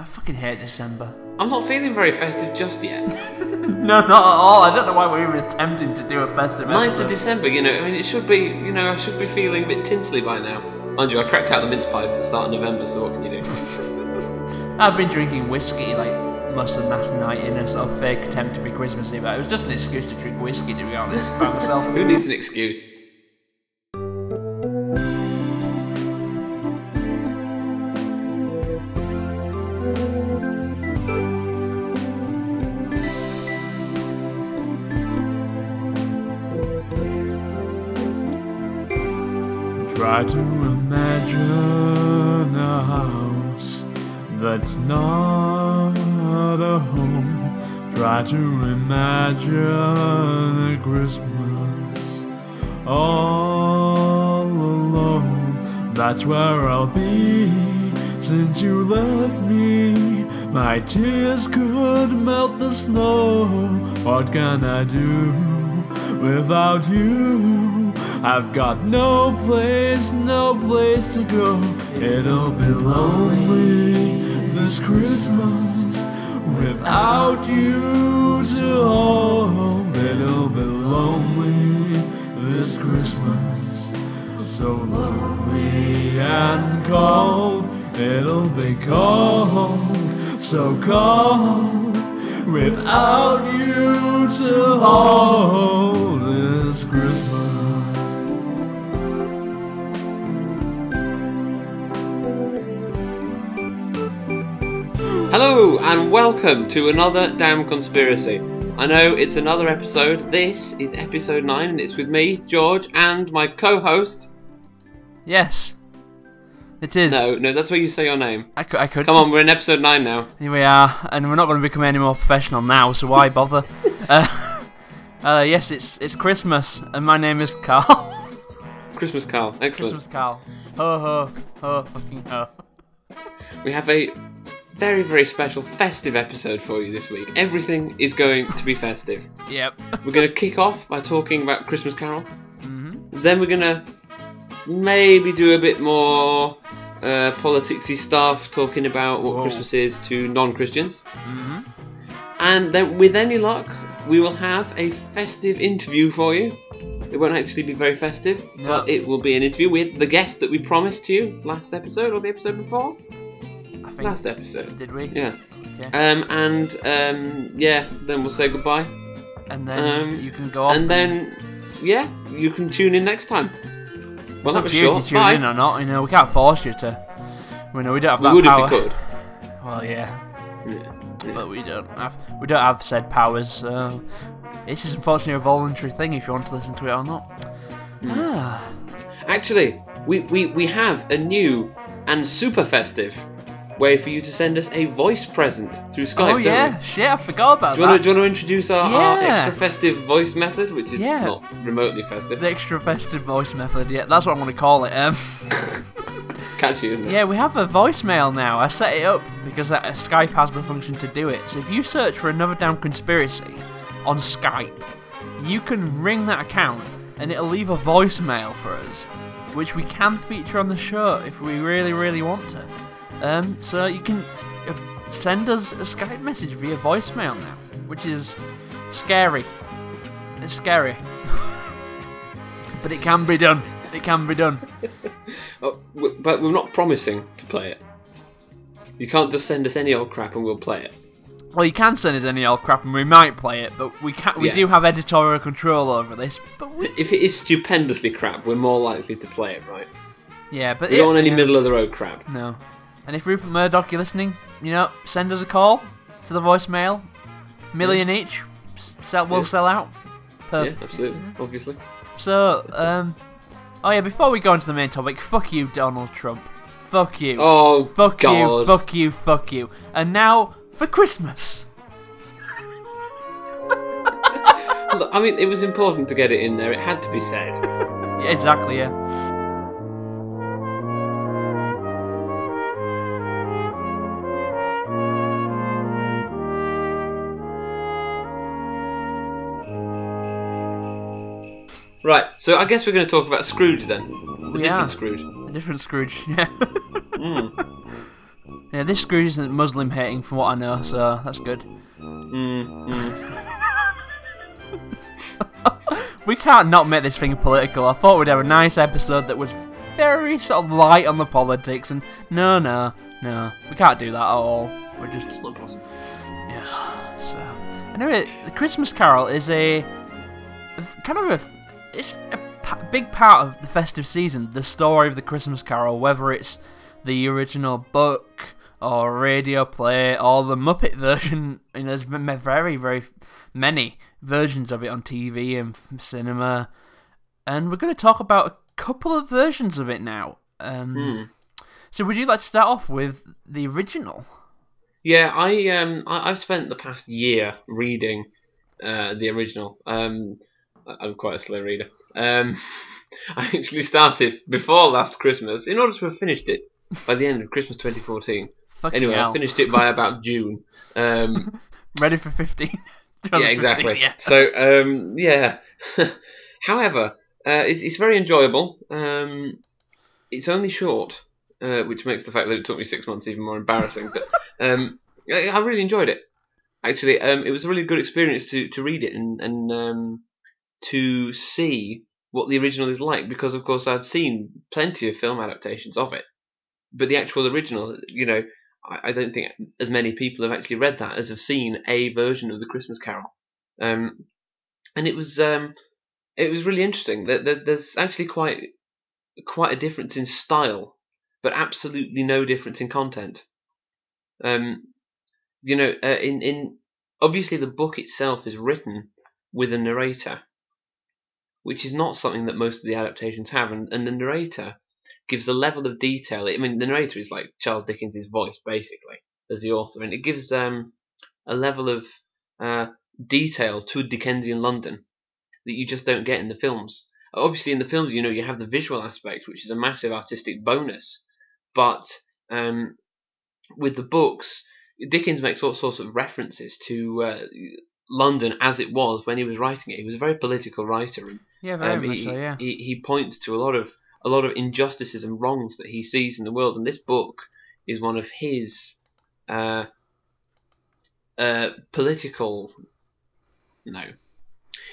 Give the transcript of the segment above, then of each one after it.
I fucking hate December. I'm not feeling very festive just yet. No, not at all. I don't know why we're even attempting to do a festive 9th episode. of December, you know, I mean, it should be, you know, I should be feeling a bit tinsely by now. Mind you, I cracked out the mince pies at the start of November, so what can you do? I've been drinking whiskey like most of last night in a sort of fake attempt to be Christmassy, but it was just an excuse to drink whiskey, to be honest, by myself. Who needs an excuse? Try to imagine a house that's not a home. Try to imagine a Christmas all alone. That's where I'll be since you left me. My tears could melt the snow. What can I do without you? I've got no place, no place to go. It'll be lonely this Christmas without you to hold. It'll be lonely this Christmas, so lonely and cold. It'll be cold, so cold without you to hold this Christmas. Hello, and welcome to another Damn Conspiracy. I know it's another episode. This is episode 9, and it's with me, George, and my co host. Yes, it is. No, no, that's where you say your name. I could. I could. Come on, we're in episode 9 now. Here we are, and we're not going to become any more professional now, so why bother? uh, uh, yes, it's it's Christmas, and my name is Carl. Christmas Carl, excellent. Christmas Carl. Ho ho ho, fucking ho. We have a very, very special festive episode for you this week. Everything is going to be festive. Yep. We're going to kick off by talking about Christmas Carol. hmm Then we're going to maybe do a bit more uh, politicsy stuff, talking about what Whoa. Christmas is to non-Christians. hmm And then, with any luck, we will have a festive interview for you. It won't actually be very festive, No. but it will be an interview with the guest that we promised to you last episode or the episode before. Think. Last episode. Did we? Yeah. Okay. Um, and um, yeah, then we'll say goodbye. and then um, you can go off. And then, yeah, you can tune in next time. Well, that was you if you tune Bye. in or not. You know, we can't force you to. We know we don't have We that would power. if we could. Well, yeah, Yeah. yeah. but we don't have. We don't have said powers. So it's just unfortunately a voluntary thing if you want to listen to it or not. Hmm. Ah. Actually, we, we, we have a new and super festive way for you to send us a voice present through Skype. oh yeah, we? shit, I forgot about Do you, that. to, do you want to introduce our, our extra festive voice method, which is Yeah. not remotely festive? The extra festive voice method. Yeah, that's what I'm going to call it. Um. It's catchy, isn't it? Yeah, we have a voicemail now. I set it up because uh, Skype has the function to do it. So if you search for another damn conspiracy on Skype, you can ring that account and it'll leave a voicemail for us, which we can feature on the show if we really, really want to. Um, so you can uh, send us a Skype message via voicemail now, which is scary. It's scary. but it can be done. It can be done. Oh, but we're not promising to play it. You can't just send us any old crap and we'll play it. Well, you can send us any old crap and we might play it, but we can we Yeah. do have editorial control over this. But we, If it is stupendously crap, we're more likely to play it, right? yeah, but We it- don't want any yeah, middle of the road crap. No. And if Rupert Murdoch, you're listening, you know, send us a call to the voicemail. Million each. Sell, we'll Yeah. sell out. Per- Yeah, absolutely, obviously. So, um, oh yeah, before we go into the main topic, fuck you, Donald Trump. Fuck you. Oh, fuck God. you. Fuck you. Fuck you. And now for Christmas. Look, I mean, it was important to get it in there. It had to be said. Yeah, exactly. Yeah. Right, so I guess we're going to talk about Scrooge then. A We different. Scrooge. A different Scrooge. Yeah. Mm. Yeah, this Scrooge isn't Muslim hating from what I know, so that's good. Mm, mm. We can't not make this thing political. I thought we'd have a nice episode that was very sort of light on the politics, and no, no, no, we can't do that at all. We're just It's not possible. Yeah. So anyway, the Christmas Carol is a kind of a it's a big part of the festive season. The story of the Christmas Carol, whether it's the original book or radio play or the Muppet version. And there's been very very many versions of it on TV and cinema. And we're going to talk about a couple of versions of it now. Um, Hmm. So would you like to start off with the original? Yeah, I um I, I've spent the past year reading uh, the original. Um, I'm quite a slow reader. Um, I actually started before last Christmas in order to have finished it by the end of Christmas 2014. Fucking Anyway, hell. I finished it by about June. Um, Ready for 15. yeah, exactly. Yeah. So, um, yeah. However, uh, it's, it's very enjoyable. Um, it's only short, uh, which makes the fact that it took me six months even more embarrassing. But um, I, I really enjoyed it. Actually, um, it was a really good experience to, to read it and, and um, to see what the original is like because, of course, I'd seen plenty of film adaptations of it. But the actual original, you know, I, I don't think as many people have actually read that as have seen a version of the Christmas Carol. Um, and it was um, it was really interesting. There, there, there's actually quite quite a difference in style, but absolutely no difference in content. Um, you know, uh, in in obviously the book itself is written with a narrator, which is not something that most of the adaptations have, and, and the narrator gives a level of detail. I mean, the narrator is like Charles Dickens' voice, basically, as the author, and it gives um, a level of uh, detail to Dickensian London that you just don't get in the films. Obviously, in the films, you know, you have the visual aspect, which is a massive artistic bonus, but um, with the books, Dickens makes all sorts of references to uh, London as it was when he was writing it. He was a very political writer, and Yeah, very um, much he, so, yeah. he he points to a lot of a lot of injustices and wrongs that he sees in the world, and this book is one of his uh, uh, political. No,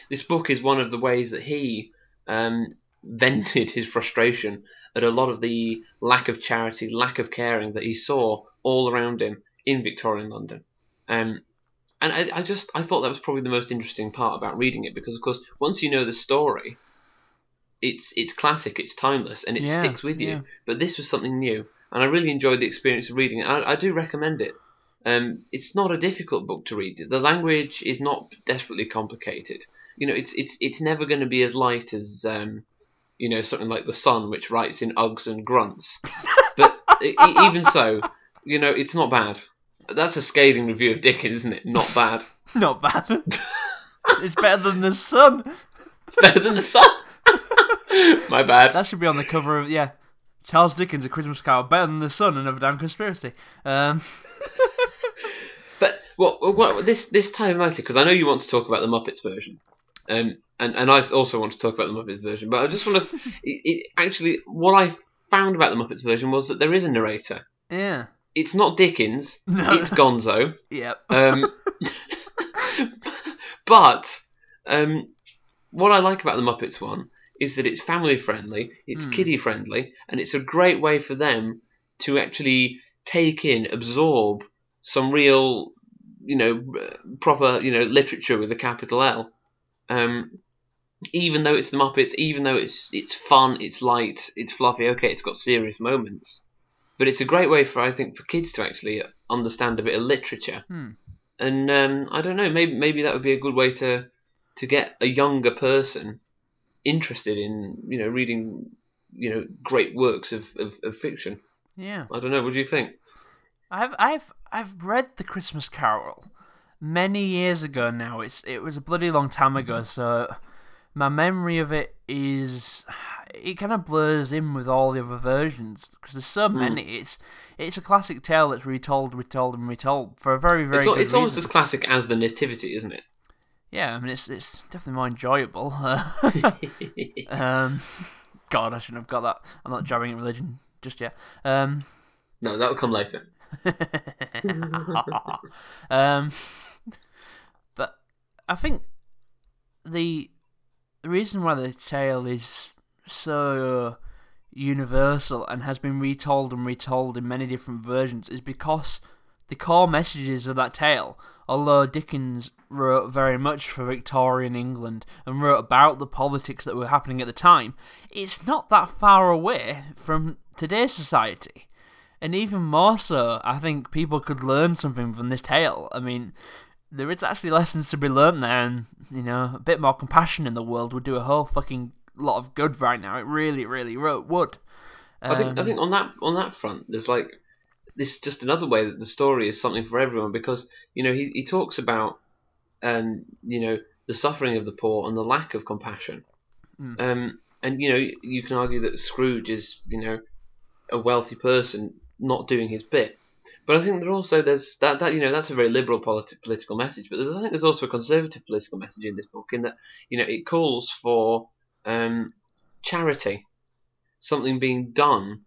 this book is one of the ways that he um, vented his frustration at a lot of the lack of charity, lack of caring that he saw all around him in Victorian London. Um, and I, I just I thought that was probably the most interesting part about reading it because of course once you know the story, it's it's classic, it's timeless, and it Yeah, sticks with you. yeah. But this was something new, and I really enjoyed the experience of reading it. I, I do recommend it. Um, it's not a difficult book to read. The language is not desperately complicated. You know, it's it's it's never going to be as light as um, you know something like the Sun, which writes in ugs and grunts. but even so, you know, it's not bad. That's a scathing review of Dickens, isn't it? Not bad. Not bad. it's better than the sun. Better than the Sun. My bad. That should be on the cover of yeah. Charles Dickens, A Christmas Carol, better than the sun, another damn conspiracy. Um, But well, well this this ties nicely because I know you want to talk about the Muppets version, um, and and I also want to talk about the Muppets version. But I just want to it, it, actually what I found about the Muppets version was that there is a narrator. yeah. It's not Dickens. No. It's Gonzo. Yep. Um, but um, what I like about the Muppets one is that it's family friendly, it's Hmm. kiddie friendly, and it's a great way for them to actually take in, absorb some real, you know, proper, you know, literature with a capital L. Um, even though it's the Muppets, even though it's it's fun, it's light, it's fluffy. Okay, it's got serious moments, but it's a great way for I think for kids to actually understand a bit of literature. Hmm. And um, I don't know, maybe maybe that would be a good way to to get a younger person interested in you know reading you know great works of, of, of fiction. Yeah. I don't know. What do you think? I've I've I've read the Christmas Carol many years ago now. It's it was a bloody long time ago, so my memory of it is it kind of blurs in with all the other versions because there's so many. It's it's a classic tale that's retold, retold, and retold for a very very It's, it's almost as classic as the Nativity, isn't it? Yeah, I mean it's it's definitely more enjoyable. um, God, I shouldn't have got that. I'm not jabbing at religion just yet. Um, no, that'll come later. um, but I think the the reason why the tale is so uh, universal and has been retold and retold in many different versions is because the core messages of that tale, although Dickens wrote very much for Victorian England and wrote about the politics that were happening at the time, it's not that far away from today's society. And even more so, I think people could learn something from this tale. I mean, there is actually lessons to be learned there, and you know, a bit more compassion in the world would do a whole fucking lot of good right now. It really, really would. Um, I think I think on that on that front, there's like this is just another way that the story is something for everyone because you know he he talks about um you know the suffering of the poor and the lack of compassion, mm. um and you know you can argue that Scrooge is you know a wealthy person not doing his bit. But I think there also there's that, that you know that's a very liberal politi- political message. But I think there's also a conservative political message in this book in that you know it calls for um, charity, something being done,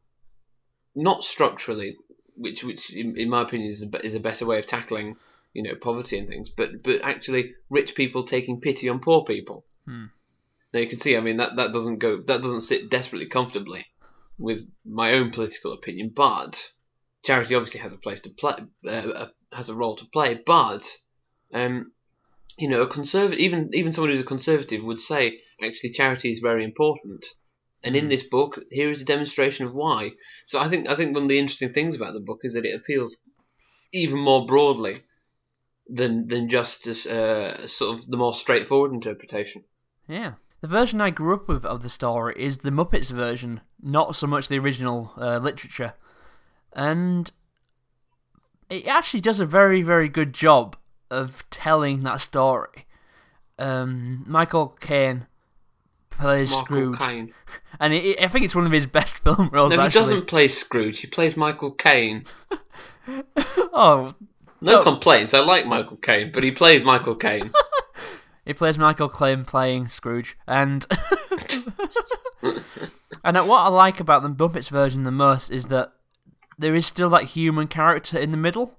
not structurally, which which in, in my opinion is a, is a better way of tackling you know poverty and things, but but actually rich people taking pity on poor people. Hmm. Now you can see, I mean that that doesn't go that doesn't sit desperately comfortably with my own political opinion, but charity obviously has a place to play, uh, has a role to play, but um, you know, a conservative, even even someone who's a conservative would say actually charity is very important. And in hmm. this book, here is a demonstration of why. So I think I think one of the interesting things about the book is that it appeals even more broadly than than just as uh, sort of the more straightforward interpretation. Yeah. The version I grew up with of the story is the Muppets version, not so much the original uh, literature. And it actually does a very, very good job of telling that story. Um, Michael Caine plays Michael Scrooge, Caine. and it, it, I think it's one of his best film roles. No, he actually. doesn't play Scrooge. He plays Michael Caine. oh, no no. complaints. I like Michael Caine, but he plays Michael Caine. he plays Michael Caine playing Scrooge, and and what I like about the Muppets version the most is that there is still that human character in the middle,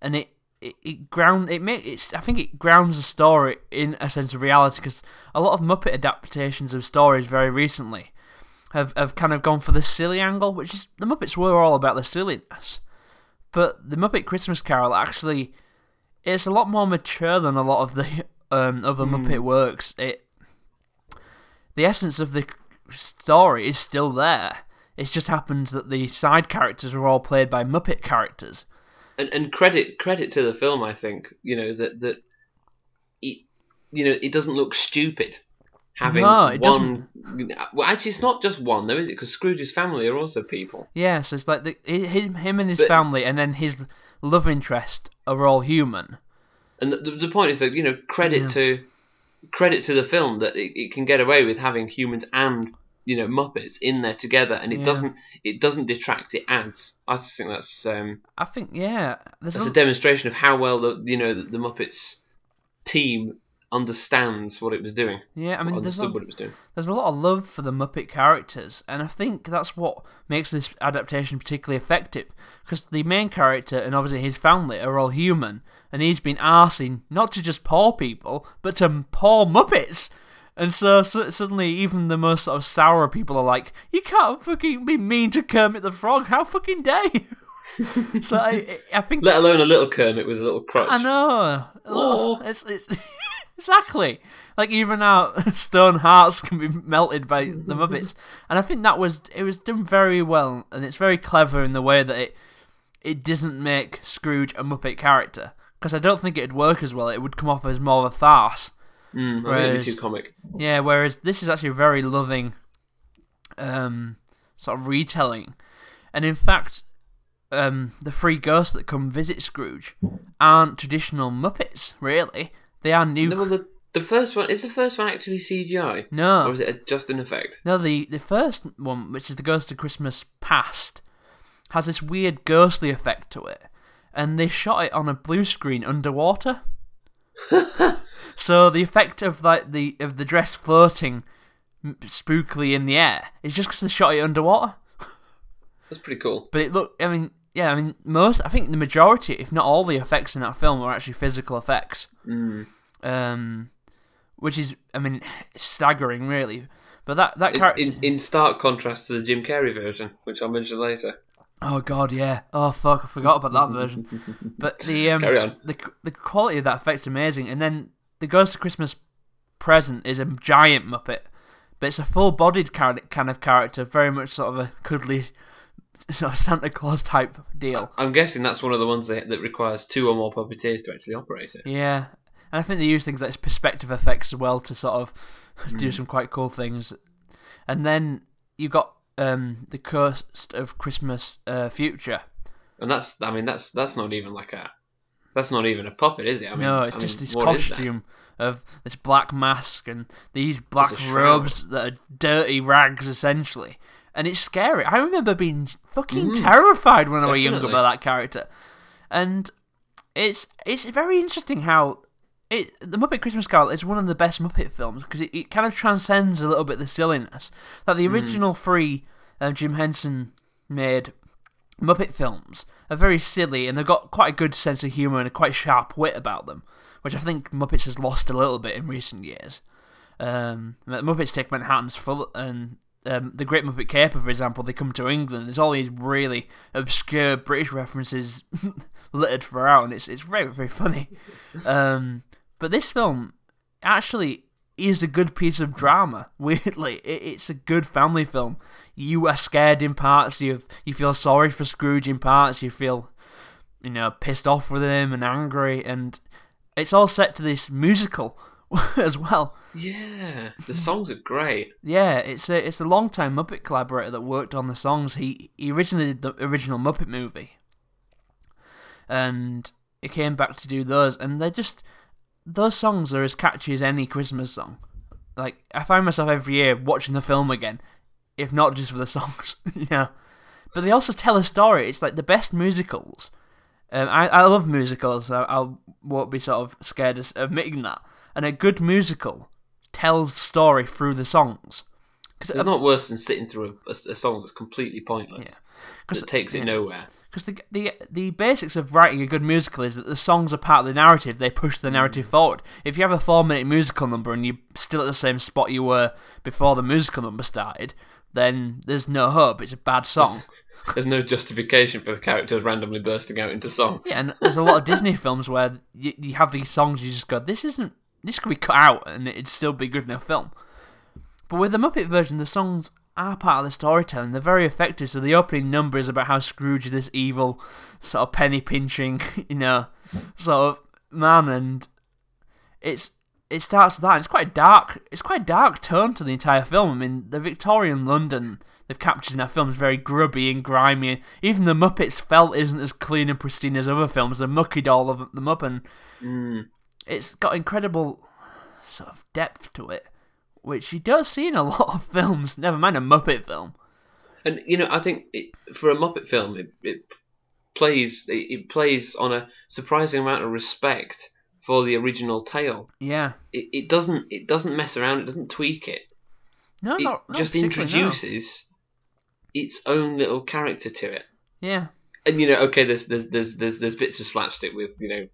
and it it, it ground it may, it's I think it grounds the story in a sense of reality because a lot of Muppet adaptations of stories very recently have have kind of gone for the silly angle, which is the Muppets were all about the silliness, but the Muppet Christmas Carol actually it's a lot more mature than a lot of the um, other mm. Muppet works. It the essence of the story is still there. It just happens that the side characters are all played by Muppet characters and and credit credit to the film. I think you know that that it you know it doesn't look stupid having no, it one. Doesn't. Well, actually, it's not just one though, is it? Because Scrooge's family are also people. Yeah, so it's like the, him, him and his But- family, and then his love interest are all human. And the, the, point is that you know credit Yeah. to credit to the film that it, it can get away with having humans and you know Muppets in there together, and it Yeah. doesn't it doesn't detract. It adds. I just think that's um, I think, yeah, there's that's a, demonstration of how well the you know the, the Muppets team understands what it was doing. yeah. I mean, there's a, what it was doing. there's a lot of love for the Muppet characters, and I think that's what makes this adaptation particularly effective. Because the main character and obviously his family are all human, and he's been arsing not to just poor people, but to poor Muppets. And so, so suddenly, even the most sort of sour people are like, "You can't fucking be mean to Kermit the Frog. How fucking dare you?" so I, I think Let alone a little Kermit with a little crutch. I know. Oh. It's, it's exactly like even our stone hearts can be melted by the Muppets, and I think that was it was done very well, and it's very clever in the way that it it doesn't make Scrooge a Muppet character because I don't think it'd work as well. It would come off as more of a farce. Mm, Whereas- it'd too comic. Yeah, whereas this is actually a very loving um, sort of retelling. And in fact, um, the three ghosts that come visit Scrooge aren't traditional Muppets, really. They are new. No, well, the, the first one is the first one actually CGI, no, or is it a, just an effect? no, the, the first one, which is the Ghost of Christmas Past, has this weird ghostly effect to it. And they shot it on a blue screen underwater. So the effect of like the of the dress floating spookily in the air is just because they shot it underwater. That's pretty cool. But it look, I mean, yeah, I mean, most, I think the majority, if not all the effects in that film are actually physical effects. Mm. Um, which is, I mean, staggering, really. But that, that In, character. in, in stark contrast to the Jim Carrey version, which I'll mention later. Oh god, yeah. Oh fuck, I forgot about that version. But the um, the the quality of that effect's amazing. And then the Ghost of Christmas Present is a giant Muppet, but it's a full-bodied kind kind of character, very much sort of a cuddly sort of Santa Claus type deal. I'm guessing that's one of the ones that, that requires two or more puppeteers to actually operate it. Yeah, and I think they use things like perspective effects as well to sort of do some quite cool things. And then you got um, the Ghost of Christmas uh, Future. And that's, I mean, that's that's not even like a, that's not even a puppet, is it? I mean, no, it's I just mean, this what is that? costume of this black mask and these black robes that are dirty rags essentially. And it's scary. I remember being fucking Mm, terrified when I was younger by that character. And it's it's very interesting how it the Muppet Christmas Carol is one of the best Muppet films because it, it kind of transcends a little bit the silliness. Hmm. the original three uh, Jim Henson made Muppet films are very silly and they've got quite a good sense of humour and a quite sharp wit about them, which I think Muppets has lost a little bit in recent years. Um, Muppets Take Manhattan's full, and um, the Great Muppet Caper, for example, they come to England. There's all these really obscure British references littered throughout, and it's it's very very funny. Um, but this film actually is a good piece of drama. Weirdly, it's a good family film. You are scared in parts. You you feel sorry for Scrooge in parts. You feel you know pissed off with him and angry, and it's all set to this musical as well. Yeah, the songs are great. Yeah, it's a it's a long time Muppet collaborator that worked on the songs. He he originally did the original Muppet movie, and he came back to do those, and they're just those songs are as catchy as any Christmas song. Like I find myself every year watching the film again, if not just for the songs, you know. But they also tell a story. It's like the best musicals. Um, I I love musicals. I, I won't be sort of scared of admitting that. And a good musical tells story through the songs. Cause, They're not worse than sitting through a, a, a song that's completely pointless. Because That takes it nowhere. Because the, the the basics of writing a good musical is that the songs are part of the narrative. They push the narrative mm. forward. If you have a four minute musical number and you're still at the same spot you were before the musical number started, then there's no hope. It's a bad song. There's no justification for the characters randomly bursting out into song. Yeah, and there's a lot of Disney films where you, you have these songs you just go, this isn't, this could be cut out and it'd still be good in a film. But with the Muppet version, the songs are part of the storytelling. They're very effective. So the opening number is about how Scrooge is this evil, sort of penny pinching, you know, sort of man, and it's it starts with that. It's quite dark. It's quite a dark tone to the entire film. I mean, the Victorian London they've captured in that film is very grubby and grimy. Even the Muppets' felt isn't as clean and pristine as other films. They muckied all of them up, and Mm. it's got incredible sort of depth to it, which you don't see in a lot of films. Never mind a Muppet film. And you know, I think it, for a Muppet film, it, it plays it, it plays on a surprising amount of respect for the original tale. Yeah. It, it doesn't it doesn't mess around. It doesn't tweak it. No, It not, not just particularly, no. introduces its own little character to it. Yeah. And you know, okay, there's there's there's there's, there's bits of slapstick with you know.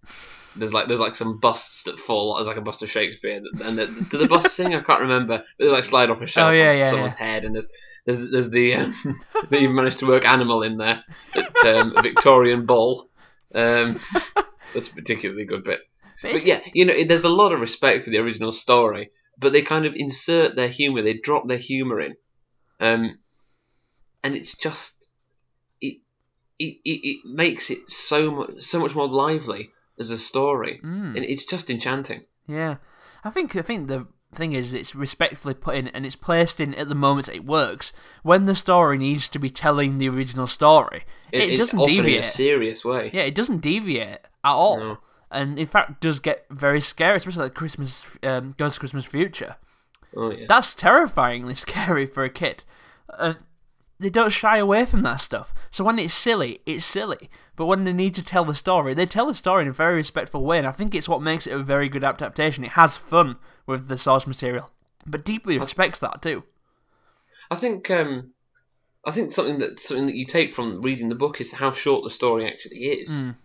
There's like there's like some busts that fall. There's like a bust of Shakespeare, and the, do the bust sing? I can't remember. They like slide off a shelf Oh, yeah, yeah, someone's head, and there's there's there's the um, that you've managed to work animal in there at um, a Victorian ball. Um, that's a particularly good bit. But But yeah, you know, there's a lot of respect for the original story, but they kind of insert their humour. They drop their humour in, um, and it's just it, it it it makes it so much so much more lively as a story, Mm. and it's just enchanting. Yeah, I think I think the thing is it's respectfully put in and it's placed in at the moment it works. When the story needs to be telling the original story, it, doesn't often in a deviate. serious way. Yeah, it doesn't deviate at all, No. and in fact does get very scary, especially like Christmas, um, Ghost Christmas Future. Oh yeah. That's terrifyingly scary for a kid. And they don't shy away from that stuff. So when it's silly, it's silly. But when they need to tell the story, they tell the story in a very respectful way. And I think it's what makes it a very good adaptation. It has fun with the source material, but deeply respects that too. I think um, I think something that something that you take from reading the book is how short the story actually is. Mm.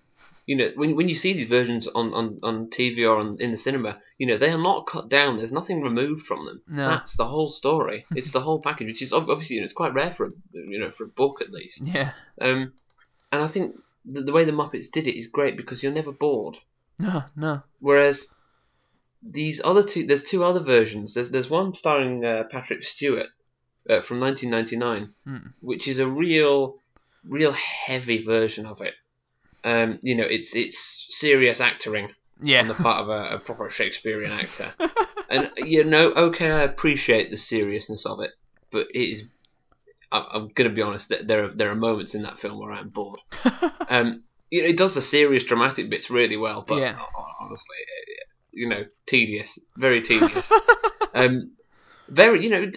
You know, when when you see these versions on, on, on TV or on, in the cinema, you know they are not cut down. There's nothing removed from them. No. That's the whole story. it's the whole package, which is obviously you know, it's quite rare for a you know for a book at least. Yeah. Um, and I think the, the way the Muppets did it is great because you're never bored. No, no. Whereas these other two, there's two other versions. There's there's one starring uh, Patrick Stewart uh, from 1999, Hmm. which is a real, real heavy version of it. Um, you know, it's it's serious acting yeah. on the part of a, a proper Shakespearean actor, and you know, okay, I appreciate the seriousness of it, but it is. I- I'm going to be honest. There are there are moments in that film where I'm bored. Um, you know, it does the serious, dramatic bits really well, but Yeah. honestly, eh, you know, tedious, very tedious. um, very, you know,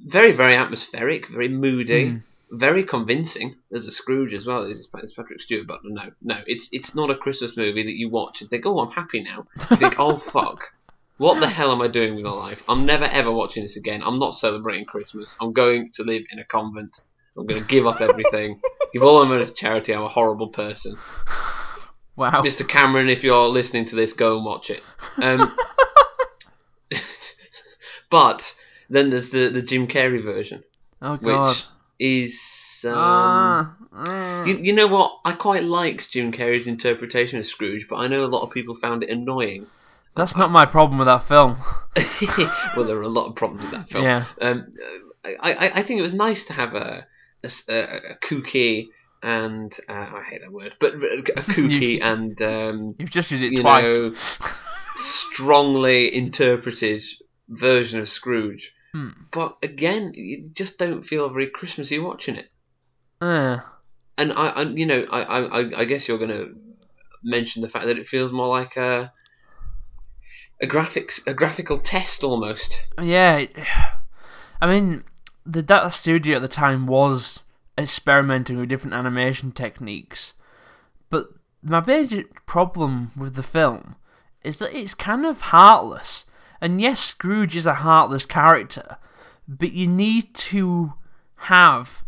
very, very atmospheric, very moody, Mm. very convincing as a Scrooge as well. As Patrick Stewart, but no, no, it's it's not a Christmas movie that you watch and think, oh, I'm happy now. You think, oh fuck. What the hell am I doing with my life? I'm never ever watching this again. I'm not celebrating Christmas. I'm going to live in a convent. I'm going to give up everything. give all of my money to charity. I'm a horrible person. Wow. Mr. Cameron, if you're listening to this, go and watch it. Um, but then there's the, the Jim Carrey version, Oh which god. is. Um, Ah. ah. you, you know what? I quite liked Jim Carrey's interpretation of Scrooge, but I know a lot of people found it annoying. That's not my problem with that film. well, there are a lot of problems with that film. Yeah. Um, I, I, think it was nice to have a kooky and uh, I hate that word, but a kooky and um, You've just used it you twice. know, strongly interpreted version of Scrooge. Hmm. But again, you just don't feel very Christmassy watching it. Uh, And I, I you know, I, I, I guess you're going to mention the fact that it feels more like a a graphics a graphical test almost. yeah. I mean, the that studio at the time was experimenting with different animation techniques, but my major problem with the film is that it's kind of heartless. And yes, Scrooge is a heartless character, but you need to have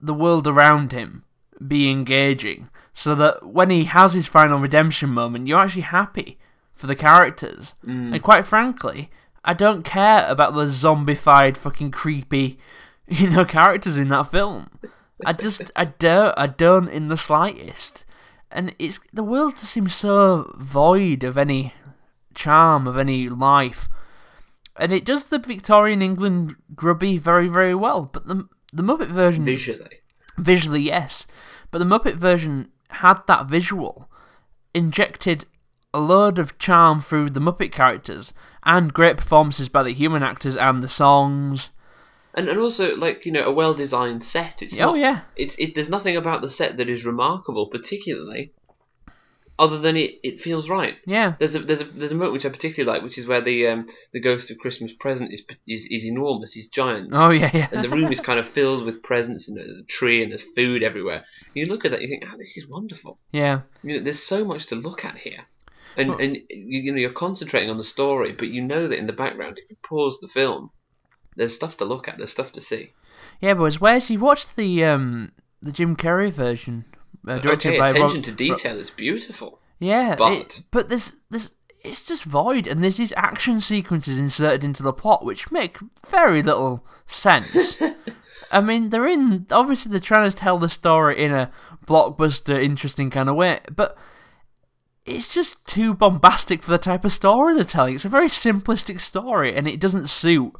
the world around him be engaging so that when he has his final redemption moment, you're actually happy for the characters. Mm. And quite frankly, I don't care about the zombified, fucking creepy, you know, characters in that film. I just, I don't, I don't in the slightest. And it's the world just seems so void of any charm, of any life. And it does the Victorian England grubby very, very well. But the the Muppet version Visually, visually yes but the muppet version had that visual injected a load of charm through the muppet characters and great performances by the human actors and the songs and and also like you know a well designed set. It's oh not, yeah It's it. There's nothing about the set that is remarkable, particularly, other than it, it feels right. yeah There's a there's a there's a moment which I particularly like, which is where the um the ghost of Christmas present is is, is enormous. He's giant. oh yeah yeah and the room is kind of filled with presents and there's a tree and there's food everywhere. And you look at that, you think, "Oh, this is wonderful." yeah You know, there's so much to look at here, and and you, you know you're concentrating on the story, but you know that in the background, if you pause the film, there's stuff to look at, there's stuff to see. yeah boys where's you watched the um the jim carrey version uh, directed okay, by attention Rob- to detail is beautiful. Yeah, But- it- but there's there's it's just void, and there's these action sequences inserted into the plot which make very little sense. I mean, they're in obviously they're trying to tell the story in a blockbuster, interesting kind of way, but it's just too bombastic for the type of story they're telling. It's a very simplistic story, and it doesn't suit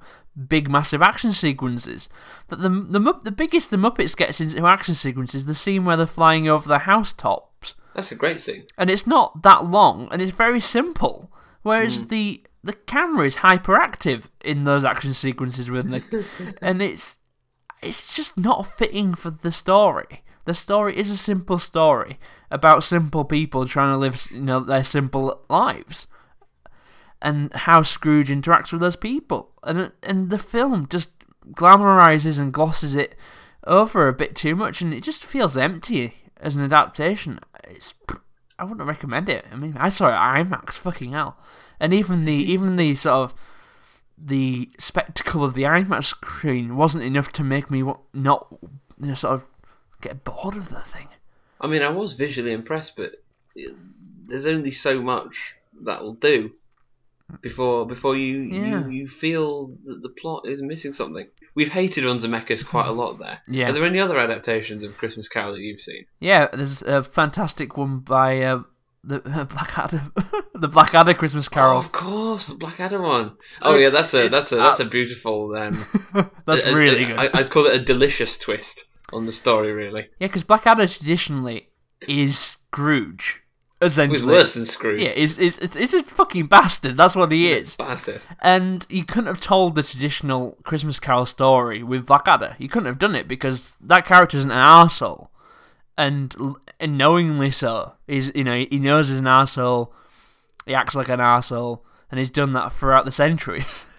big, massive action sequences. But the the the biggest the Muppets gets into action sequences, is the scene where they're flying over the housetops That's a great scene. and it's not that long and it's very simple. Whereas hmm. the the camera is hyperactive in those action sequences with and it's it's just not fitting for the story. The story is a simple story about simple people trying to live, you know, their simple lives, and how Scrooge interacts with those people. And and the film just glamorizes and glosses it over a bit too much, and it just feels empty as an adaptation. It's I wouldn't recommend it. I mean, I saw it at IMAX, fucking hell, and even the even the sort of the spectacle of the IMAX screen wasn't enough to make me not you know, sort of get bored of the thing. I mean, I was visually impressed, but there's only so much that'll do before before you Yeah. you, you feel that the plot is missing something. We've hated on Zemeckis quite a lot there. Yeah. Are there any other adaptations of Christmas Carol that you've seen? Yeah, there's a fantastic one by uh, the Blackadder, the Blackadder Christmas Oh, Carol. of course, the Blackadder one. Oh yeah, that's a that's a that's a beautiful. Um, That's a- really a- good. I, I'd call it a delicious twist on the story. Really, Yeah, because Blackadder traditionally is Scrooge, essentially. worse than Scrooge. Yeah, is is it's, it's a fucking bastard. That's what he is. bastard. And you couldn't have told the traditional Christmas Carol story with Blackadder. You couldn't have done it because that character isn't an arsehole. And, and knowingly so. He's, you know, he knows he's an arsehole. He acts like an arsehole. And he's done that throughout the centuries.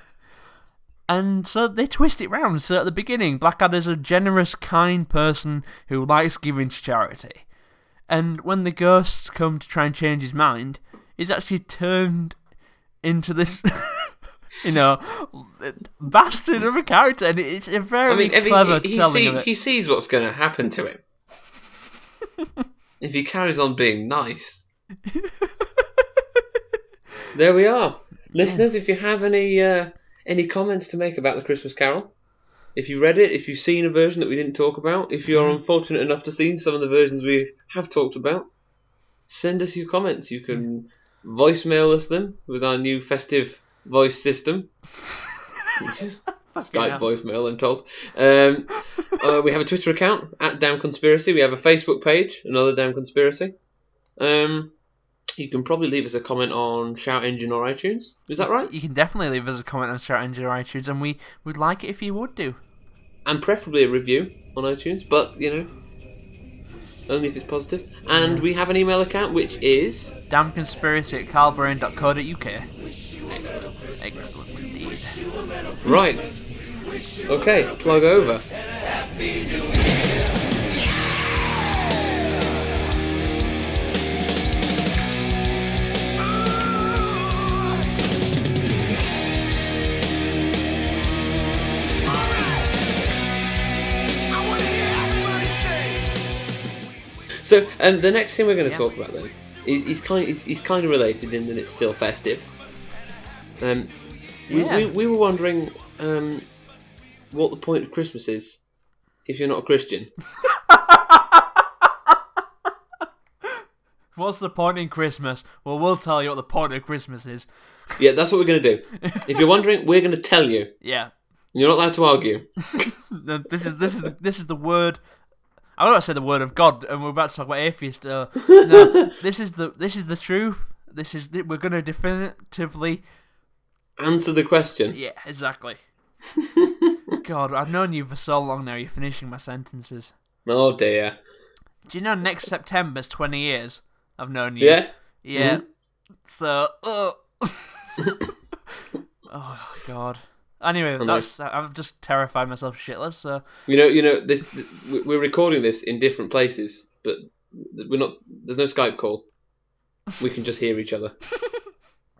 And so they twist it round. So at the beginning, Blackadder's a generous, kind person who likes giving to charity. And when the ghosts come to try and change his mind, he's actually turned into this, you know, bastard of a character. And it's a very I mean, I mean, clever he, he, telling see, of it. he sees what's going to happen to him if he carries on being nice. there we are, listeners. If you have any uh, any comments to make about the Christmas Carol, if you read it, if you've seen a version that we didn't talk about, if you're Mm-hmm. unfortunate enough to see some of the versions we have talked about, send us your comments. You can voicemail us them with our new festive voice system, which is Skype voicemail, I'm told. Um, uh, we have a Twitter account at Damn Conspiracy. We have a Facebook page, another Damn Conspiracy. Um, you can probably leave us a comment on Shout Engine or iTunes. Is that right? You can definitely leave us a comment on Shout Engine or iTunes, and we would like it if you would do. And preferably a review on iTunes, but you know, only if it's positive. And we have an email account which is Damnconspiracy at carlbrain.co.uk. excellent. Excellent indeed. Right. Okay, plug over. So, um, the next thing we're going to Yeah. talk about then is, is kind is, is kind of related in that it's still festive. Um, we, Yeah. we, we were wondering um, what the point of Christmas is if you're not a Christian. What's the point in Christmas? Well, we'll tell you what the point of Christmas is. Yeah, that's what we're going to do. If you're wondering, we're going to tell you. Yeah. You're not allowed to argue. This is this is the, this is the word. I was about to say the word of God, and we're about to talk about atheist. Uh, no, this is the this is the truth. This is we're going to definitively. Answer the question. Yeah, exactly. God, I've known you for so long now. You're finishing my sentences. Oh dear. Do you know next September's twenty years? I've known you. Yeah. Yeah. So, uh, oh god. Anyway, that's I've just terrified myself shitless. So You know, you know, this we're recording this in different places, but we're not. There's no Skype call. We can just hear each other.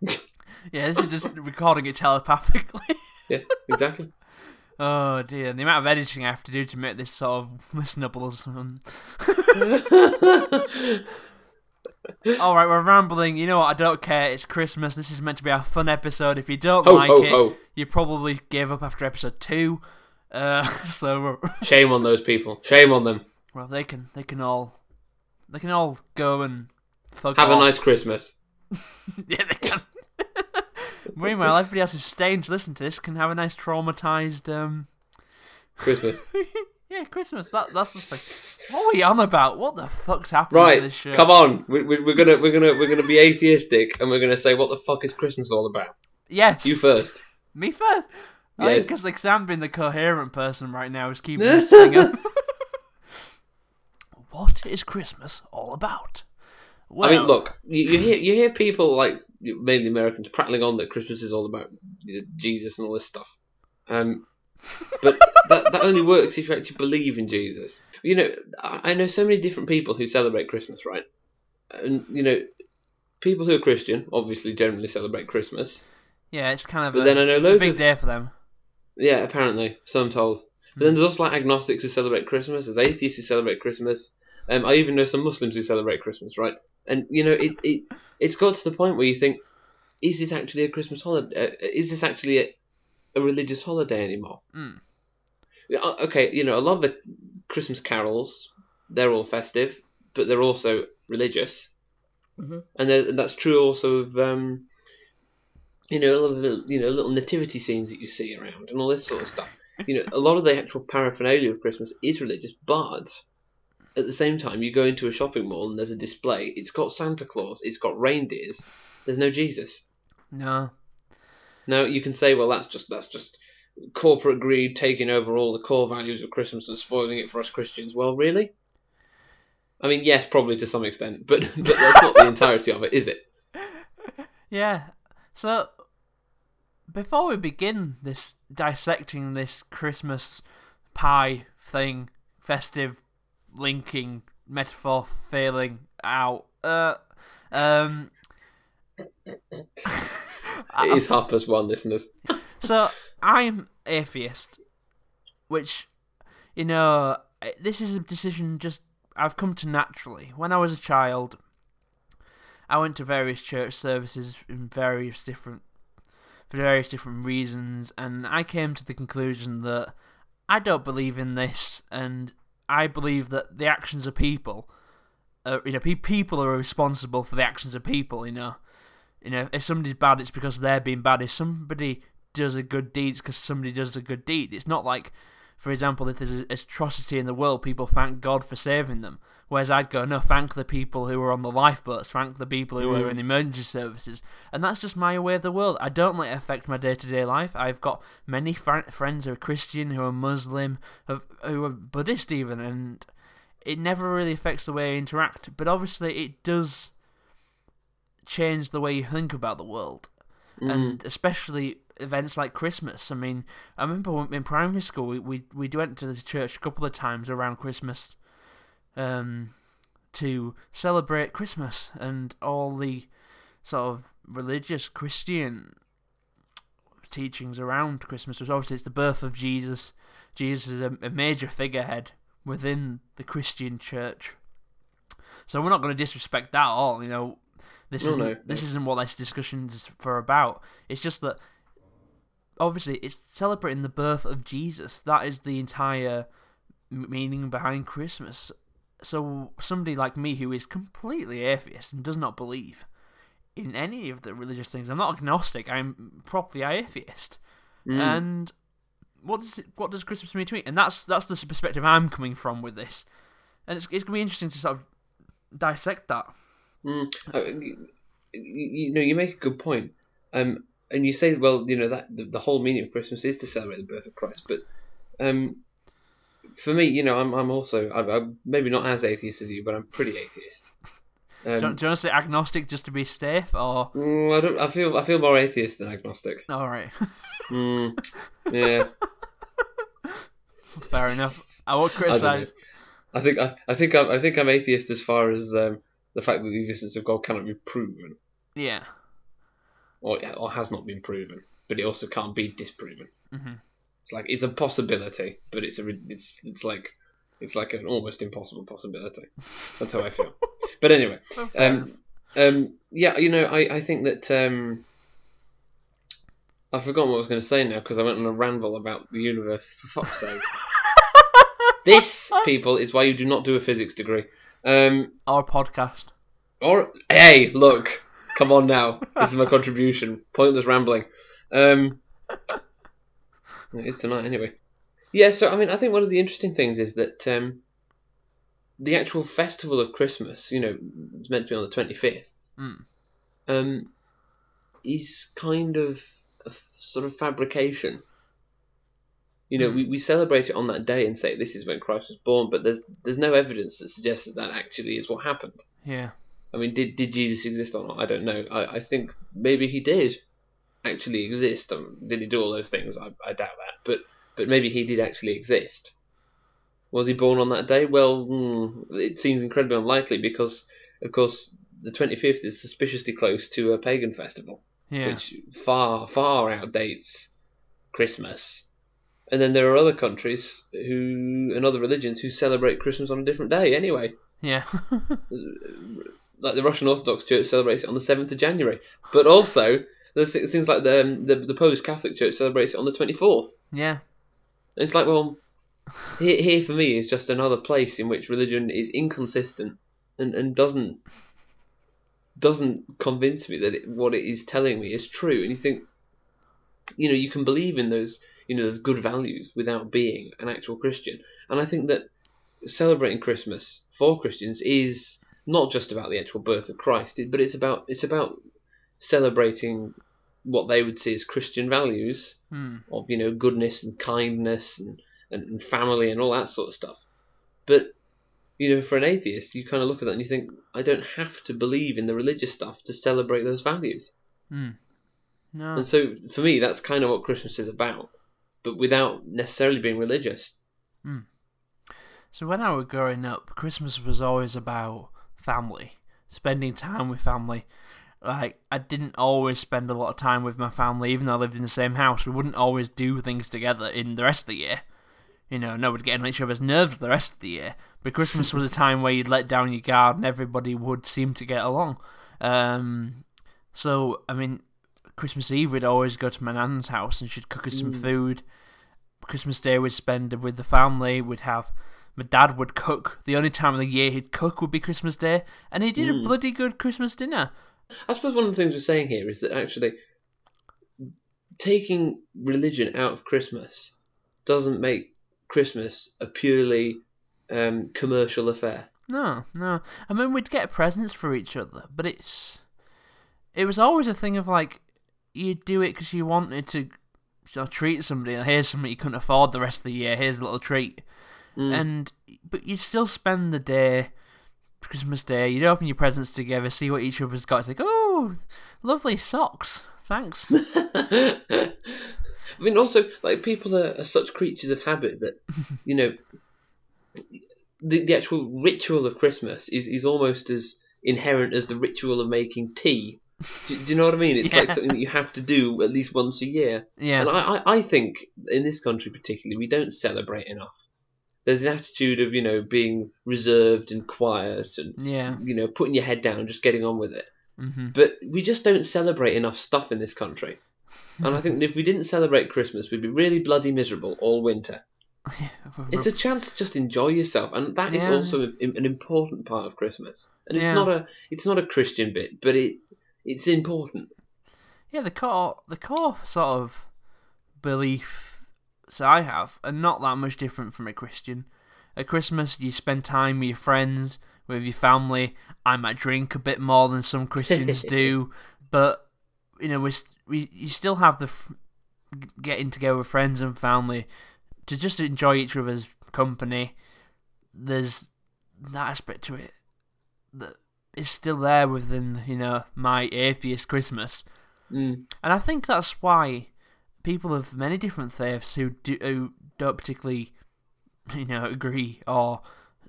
yeah, this is just recording it telepathically. Yeah, exactly. oh dear, the amount of editing I have to do to make this sort of listenable. All right, we're rambling. You know what? I don't care. It's Christmas. This is meant to be a fun episode. If you don't Ho like ho it, ho! you probably gave up after episode two. Uh, so we're- Shame on those people. Shame on them. well, they can they can all they can all go and fuck Have a nice Christmas. yeah, they can. Meanwhile, everybody else who's staying to listen to this can have a nice traumatized um. Christmas. Yeah, Christmas. That that's the thing. What are we on about? What the fuck's happening to Right, this show? come on. We, we, we're gonna we're gonna we're gonna be atheistic, and we're gonna say what the fuck is Christmas all about? Yes, You first. me first. Yes. because like Sam being the coherent person right now is keeping this thing up. what is Christmas all about? Well, I mean, look, you, you hear you hear people like mainly Americans prattling on that Christmas is all about you know, Jesus and all this stuff. Um, but that that only works if you actually believe in Jesus. You know, I know so many different people who celebrate Christmas, right? And you know, people who are Christian obviously generally celebrate Christmas. Yeah, it's kind of But a, then I know it's a loads big of- day for them. Yeah, apparently, so I'm told. But then there's also like agnostics who celebrate Christmas. There's atheists who celebrate Christmas. Um, I even know some Muslims who celebrate Christmas, right? And you know, it, it it's got to the point where you think, is this actually a Christmas holiday? Uh, is this actually a, a religious holiday anymore? Mm. Uh, Okay, you know, a lot of the Christmas carols, they're all festive, but they're also religious, Mm-hmm. Mhm. and and that's true also of um, you know, a lot of the you know little nativity scenes that you see around and all this sort of stuff. You know, a lot of the actual paraphernalia of Christmas is religious, but at the same time, you go into a shopping mall and there's a display. It's got Santa Claus, it's got reindeers. There's no Jesus. No. Now you can say, well, that's just that's just corporate greed taking over all the core values of Christmas and spoiling it for us Christians. Well, really? I mean, yes, probably to some extent, but but that's not the entirety of it, is it? Yeah. So before we begin this dissecting this Christmas pie thing, festive linking metaphor failing out. Uh um It is half past one, listeners. So I'm atheist, which you know this is a decision just I've come to naturally. When I was a child, I went to various church services in various different for various different reasons, and I came to the conclusion that I don't believe in this, and I believe that the actions of people, uh, you know, pe- people are responsible for the actions of people. You know, you know, if somebody's bad, it's because they're being bad. If somebody does a good deed, it's because somebody does a good deed. It's not like, for example, if there's an atrocity in the world, people thank God for saving them. Whereas I'd go, no, thank the people who were on the lifeboats, thank the people who were Mm. in the emergency services. And that's just my way of the world. I don't let it affect my day to day life. I've got many fr- friends who are Christian, who are Muslim, who are Buddhist even, and it never really affects the way I interact. But obviously, it does change the way you think about the world Mm. and especially events like Christmas. I mean, I remember in primary school we, we we went to the church a couple of times around Christmas, um, to celebrate Christmas and all the sort of religious Christian teachings around Christmas. Which obviously it's the birth of Jesus. Jesus is a, a major figurehead within the Christian church. So we're not going to disrespect that at all. You know, this No, isn't no, this isn't what this discussion's for about. It's just that obviously it's celebrating the birth of Jesus. That is the entire meaning behind Christmas. So somebody like me who is completely atheist and does not believe in any of the religious things. I'm not agnostic. I'm properly atheist. Mm. And what does it, what does Christmas mean to me? And that's that's the perspective I'm coming from with this. And it's it's gonna be interesting to sort of dissect that. Mm. Uh, you, you know, you make a good point. Um, and you say, well, you know, that the, the whole meaning of Christmas is to celebrate the birth of Christ. But um, for me, you know, I'm I'm also I'm, I'm maybe not as atheist as you, but I'm pretty atheist. do, you, Um, do you want to say agnostic just to be safe, or mm, I don't. I feel I feel more atheist than agnostic. all right, Mm, yeah. fair enough. I won't I criticize. I think I, I think I'm, I think I'm atheist as far as um, the fact that the existence of God cannot be proven, Yeah. or or has not been proven, but it also can't be disproven. hmm It's like it's a possibility, but it's a it's it's like it's like an almost impossible possibility. That's how I feel. but anyway, Well, um, um, yeah, you know, I I think that um, I've forgotten what I was going to say now because I went on a ramble about the universe. For fuck's sake! this, people, is why you do not do a physics degree. Um, Our podcast. or hey, look, come on now. This is my contribution. Pointless rambling. Um, it is tonight anyway. Yeah, so I mean, I think one of the interesting things is that um, the actual festival of Christmas, you know, it's meant to be on the twenty fifth, Mm. um, is kind of a f- sort of fabrication. You know, we, we celebrate it on that day and say this is when Christ was born, but there's there's no evidence that suggests that that actually is what happened. Yeah. I mean, did did Jesus exist or not? I don't know. I, I think maybe he did actually exist. Um, did he do all those things? I, I doubt that. But but maybe he did actually exist. Was he born on that day? Well, hmm, it seems incredibly unlikely because, of course, the twenty fifth is suspiciously close to a pagan festival. Yeah. which far far outdates Christmas. And then there are other countries who and other religions who celebrate Christmas on a different day anyway. Yeah. Like the Russian Orthodox Church celebrates it on the seventh of January, but also there's thi- things like the um, the, the Polish Catholic Church celebrates it on the twenty fourth. yeah. It's like, well, here, here for me is just another place in which religion is inconsistent and, and doesn't doesn't convince me that it, what it is telling me is true. And you think, you know, you can believe in those, you know, there's good values without being an actual Christian. And I think that celebrating Christmas for Christians is not just about the actual birth of Christ, but it's about it's about celebrating what they would see as Christian values Hmm. of you know goodness and kindness and, and, and family and all that sort of stuff. But you know, for an atheist, you kind of look at that and you think, I don't have to believe in the religious stuff to celebrate those values. Hmm. No. And so, for me, that's kind of what Christmas is about, but without necessarily being religious. So when I was growing up, Christmas was always about family, spending time with family. Like I didn't always spend a lot of time with my family, even though I lived in the same house. We wouldn't always do things together in the rest of the year. You know, no, we'd get on each other's nerves the rest of the year. But Christmas was a time where you'd let down your guard and everybody would seem to get along. Um, so I mean, Christmas Eve we'd always go to my nan's house and she'd cook us some food. Christmas Day we'd spend with the family. We'd have my dad would cook. The only time of the year he'd cook would be Christmas Day, and he did a bloody good Christmas dinner. I suppose one of the things we're saying here is that actually taking religion out of Christmas doesn't make Christmas a purely um, commercial affair. No, no. I mean, we'd get presents for each other, but it's it was always a thing of like you'd do it because you wanted to you know, treat somebody. Here's something you couldn't afford the rest of the year. Here's a little treat, mm. and but you'd still spend the day. Christmas Day, you'd open your presents together, see what each other's got. It's like, oh, lovely socks, thanks. I mean, also, like people are, are such creatures of habit that you know the the actual ritual of Christmas is is almost as inherent as the ritual of making tea. Do, do you know what I mean? It's like something that you have to do at least once a year. Yeah, And I, I, I think in this country particularly, we don't celebrate enough. There's an attitude of you know being reserved and quiet and yeah. you know putting your head down, just getting on with it. hmm But we just don't celebrate enough stuff in this country. And I think if we didn't celebrate Christmas, we'd be really bloody miserable all winter. It's a chance to just enjoy yourself, and that is Yeah. also a- an important part of Christmas. And it's Yeah. not a it's not a Christian bit, but it it's important. Yeah, the core, the core sort of beliefs I have are not that much different from a Christian. At Christmas, you spend time with your friends, with your family. I might drink a bit more than some Christians do, but you know, we, we you still have the f- getting together with friends and family to just enjoy each other's company. There's that aspect to it that is still there within you know my atheist Christmas. Mm. And I think that's why people of many different faiths who, do, who don't particularly, you know, agree or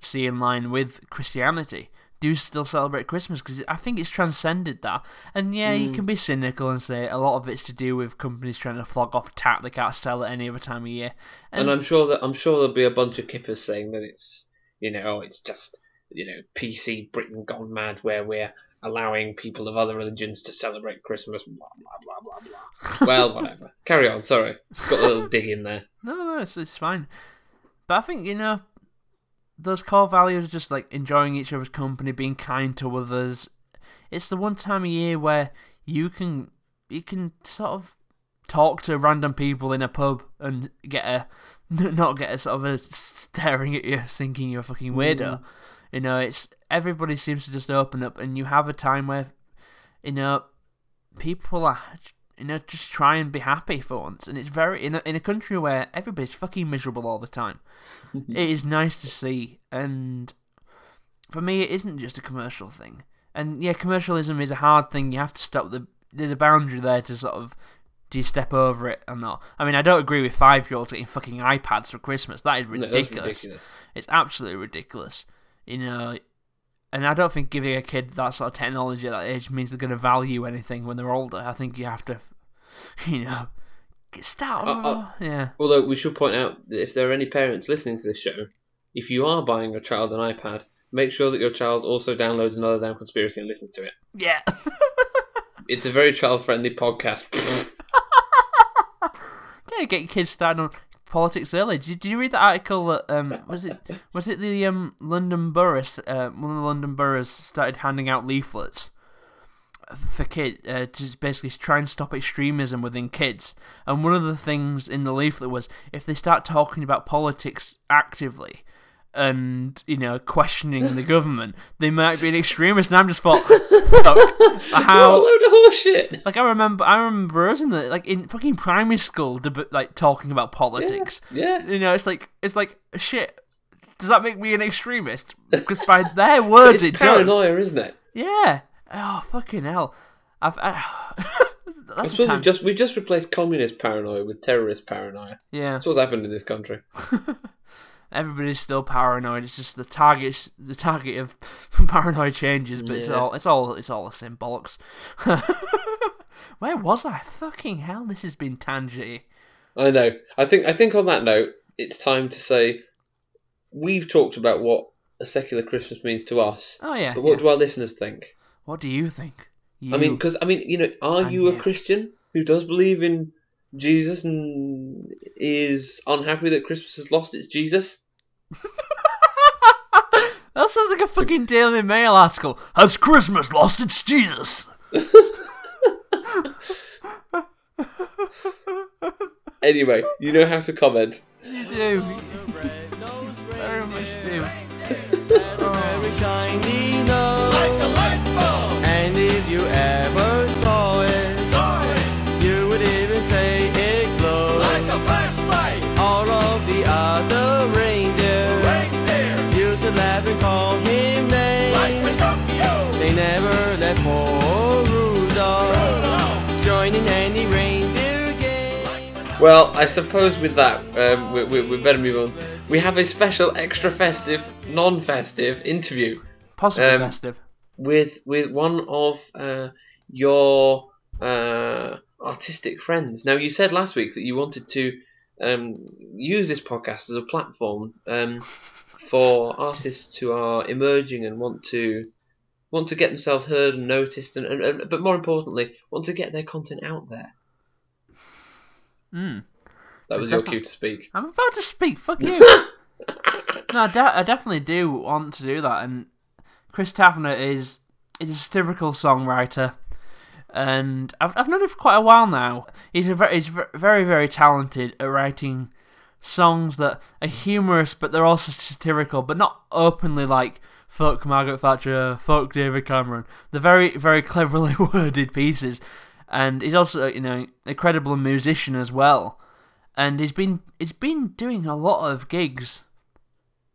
see in line with Christianity do still celebrate Christmas because I think it's transcended that. And yeah, you can be cynical and say a lot of it's to do with companies trying to flog off tap they can't sell at any other time of year. And I'm sure that I'm sure there'll be a bunch of kippers saying that it's you know it's just you know PC Britain gone mad where we're allowing people of other religions to celebrate Christmas. Blah blah blah blah blah. well, whatever. Carry on. Sorry, it's got a little dig in there. No, no, it's, it's fine. But I think, you know, those core values, just like enjoying each other's company, being kind to others, it's the one time a year where you can you can sort of talk to random people in a pub and get a not get a sort of a staring at you thinking you're a fucking weirdo. Mm. You know, it's everybody seems to just open up and you have a time where you know people are you know just try and be happy for once and it's very in a, in a country where everybody's fucking miserable all the time it is nice to see and for me it isn't just a commercial thing and yeah commercialism is a hard thing you have to stop the there's a boundary there to sort of do you step over it or not i mean i don't agree with five year olds getting fucking ipads for christmas that is ridiculous that's ridiculous. it's absolutely ridiculous. You know, and I don't think giving a kid that sort of technology at that age means they're going to value anything when they're older. I think you have to, you know, start. Uh, uh, yeah. Although we should point out that if there are any parents listening to this show, if you are buying your child an iPad, make sure that your child also downloads another damn conspiracy and listens to it. Yeah. It's a very child-friendly podcast. yeah, get your kids started on politics early. Did, did you read the article that um was it was it the um London boroughs uh, one of the London boroughs started handing out leaflets for kids uh, to basically try and stop extremism within kids. And one of the things in the leaflet was if they start talking about politics actively and you know questioning the government, they might be an extremist. And I'm just thought, fuck, how What a load of horseshit. like I remember, I remember us in the like in fucking primary school, deb- like talking about politics. Yeah. You know, it's like it's like shit. Does that make me an extremist? Because by their words, It's it does. paranoia, isn't it? Yeah. Oh fucking hell! I've. I, I suppose we've just we've just replaced communist paranoia with terrorist paranoia. Yeah. That's what's happened in this country. Everybody's still paranoid. It's just the target. The target of paranoid changes, but it's all. It's all. It's all the same bollocks. Where was I? Fucking hell! This has been tangy. I know. I think I think on that note, it's time to say we've talked about what a secular Christmas means to us. Oh yeah. But what yeah. do our listeners think? What do you think? You, I mean, because I mean, you know, are And you a you. Christian who does believe in Jesus and is unhappy that Christmas has lost its Jesus? that sounds like a fucking Daily Mail article. Has Christmas lost its Jesus? Anyway, you know how to comment. You do. Very much do. very shiny nose. And if you ever Well, I suppose with that, um, we, we, we better move on. We have a special, extra festive, non-festive interview Possibly Um, festive. with with one of uh, your uh, artistic friends. Now, you said last week that you wanted to um, use this podcast as a platform um, for artists who are emerging and want to want to get themselves heard and noticed, and, and, and but more importantly, want to get their content out there. Mm. That was your cue to speak. I'm about to speak. Fuck you. no, I, de- I definitely do want to do that. And Chris Tavener is is a satirical songwriter, and I've I've known him for quite a while now. He's a very he's very very talented at writing songs that are humorous, but they're also satirical, but not openly like "fuck Margaret Thatcher," "fuck David Cameron." They're very very cleverly worded pieces, and he's also you know a credible musician as well and he's been he's been doing a lot of gigs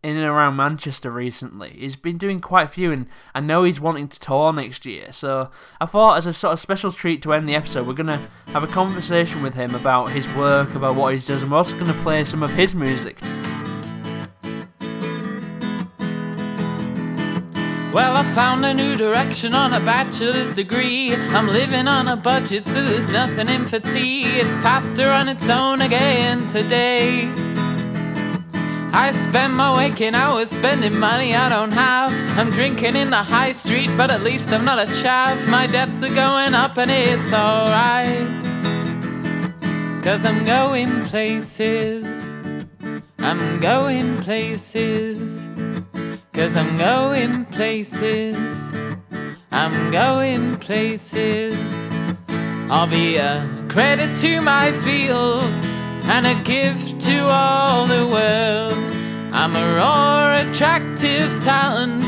in and around Manchester recently. He's been doing quite a few, and I know he's wanting to tour next year. So I thought, as a sort of special treat to end the episode, we're gonna have a conversation with him about his work, about what he does, and we're also gonna play some of his music. Well, I found a new direction on a bachelor's degree. I'm living on a budget, so there's nothing in for tea. It's pasta on its own again today. I spend my waking hours spending money I don't have. I'm drinking in the high street, but at least I'm not a chav. My debts are going up and it's alright. Cause I'm going places. I'm going places. Cause I'm going places. I'm going places. I'll be a credit to my field and a gift to all the world. I'm a raw, attractive talent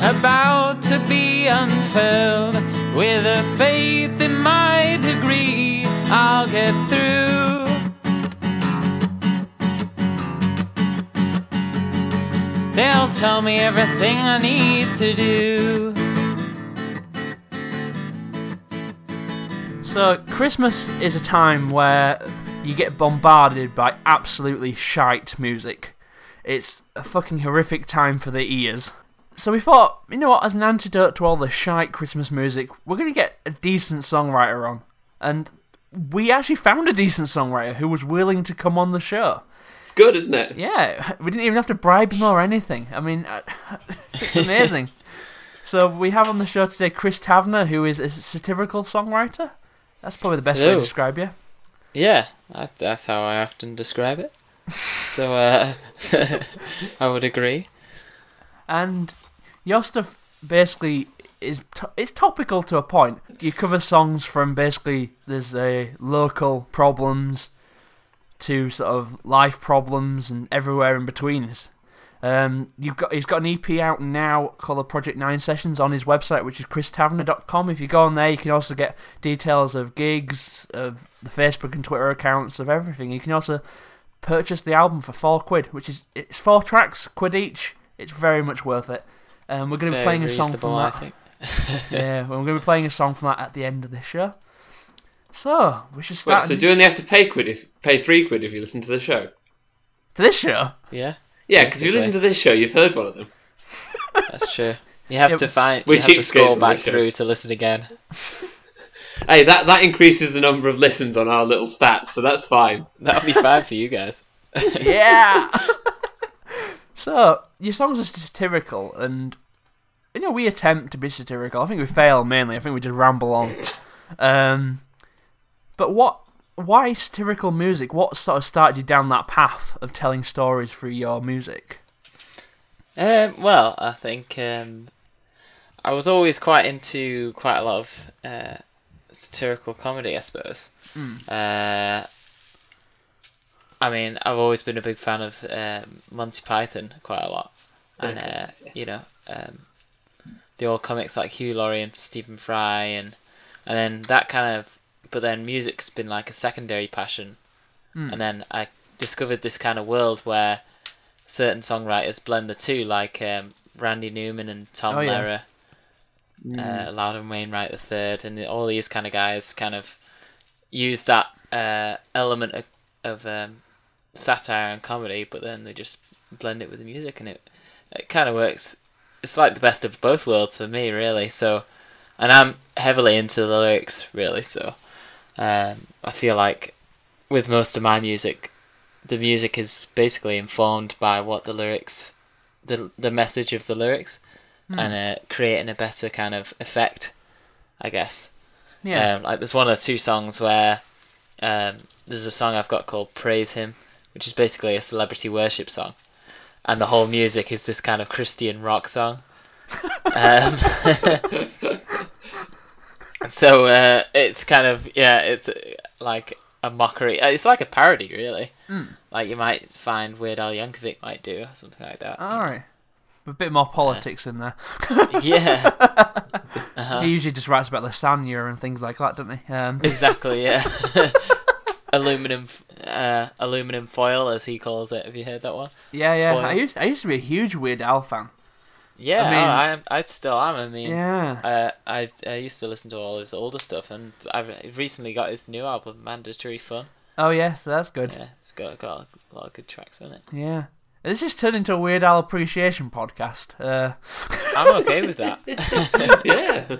about to be unfurled. With a faith in my degree, I'll get through. They'll tell me everything I need to do. So Christmas is a time where you get bombarded by absolutely shite music. It's a fucking horrific time for the ears. so we thought, you know what, as an antidote to all the shite Christmas music, we're going to get a decent songwriter on. And we actually found a decent songwriter who was willing to come on the show. It's good, isn't it? Yeah, we didn't even have to bribe him or anything. I mean, uh, it's amazing. so we have on the show today Chris Tavener, who is a satirical songwriter. That's probably the best way to describe you. Yeah, I, that's how I often describe it. So uh, I would agree. and your stuff basically is to- it's topical to a point. You cover songs from basically there's a local problems to sort of life problems and everywhere in between. Um, you've got he's got an EP out now called the Project Nine Sessions on his website, which is christavener.com. If you go on there, you can also get details of gigs, of the Facebook and Twitter accounts, of everything. You can also purchase the album for four quid, which is it's four tracks, quid each. It's very much worth it. Um, we're going to be playing a song from that. think. yeah, we're going to be playing a song from that at the end of this show. So we should start Wait, so do you only have to pay quid if pay three quid if you listen to the show? to this show. Yeah, Yeah, because if you listen to this show, you've heard one of them. that's true. You have Yeah, to find. we You have to scroll back through to listen again. Hey, that that increases the number of listens on our little stats, so that's fine. That'll be fine for you guys. yeah. so your songs are satirical, and you know we attempt to be satirical. I think we fail mainly. I think we just ramble on. Um, but what? Why satirical music? What sort of started you down that path of telling stories through your music? Um, well, I think um, I was always quite into quite a lot of uh, satirical comedy, I suppose. Uh, I mean, I've always been a big fan of um, Monty Python quite a lot, and uh, you know, um, the old comics like Hugh Laurie and Stephen Fry, and and then that kind of. But then music's been like a secondary passion, and then I discovered this kind of world where certain songwriters blend the two, like um, Randy Newman and Tom Oh, yeah. Lehrer, uh, Loudon Wainwright the third, and all these kind of guys kind of use that uh, element of, of um, satire and comedy, but then they just blend it with the music, and it it kind of works. It's like the best of both worlds for me, really. So, and I'm heavily into the lyrics, really. So, um, I feel like with most of my music, the music is basically informed by what the lyrics, the the message of the lyrics, and uh, creating a better kind of effect, I guess. Yeah. Um, like there's one or two songs where um, there's a song I've got called "Praise Him," which is basically a celebrity worship song, and the whole music is this kind of Christian rock song. um, so uh, it's kind of yeah, it's uh, like a mockery. uh, It's like a parody, really. Like you might find Weird Al Yankovic might do or something like that. All right. A bit more politics in there. Yeah, He usually just writes about lasagna and things like that, doesn't he? Um, exactly. Yeah. aluminum, uh, aluminum foil, as he calls it. Have you heard that one? yeah, yeah. Foil. I used, I used to be a huge Weird Al fan. Yeah, I I mean- I, am. I still am. I mean, Yeah. uh, I I used to listen to all his older stuff, and I've recently got his new album, Mandatory Fun. Oh, yeah, that's good. Yeah, it's got got a lot of good tracks on it. Yeah. This has turned into a Weird Al appreciation podcast. Uh, I'm okay with that. yeah.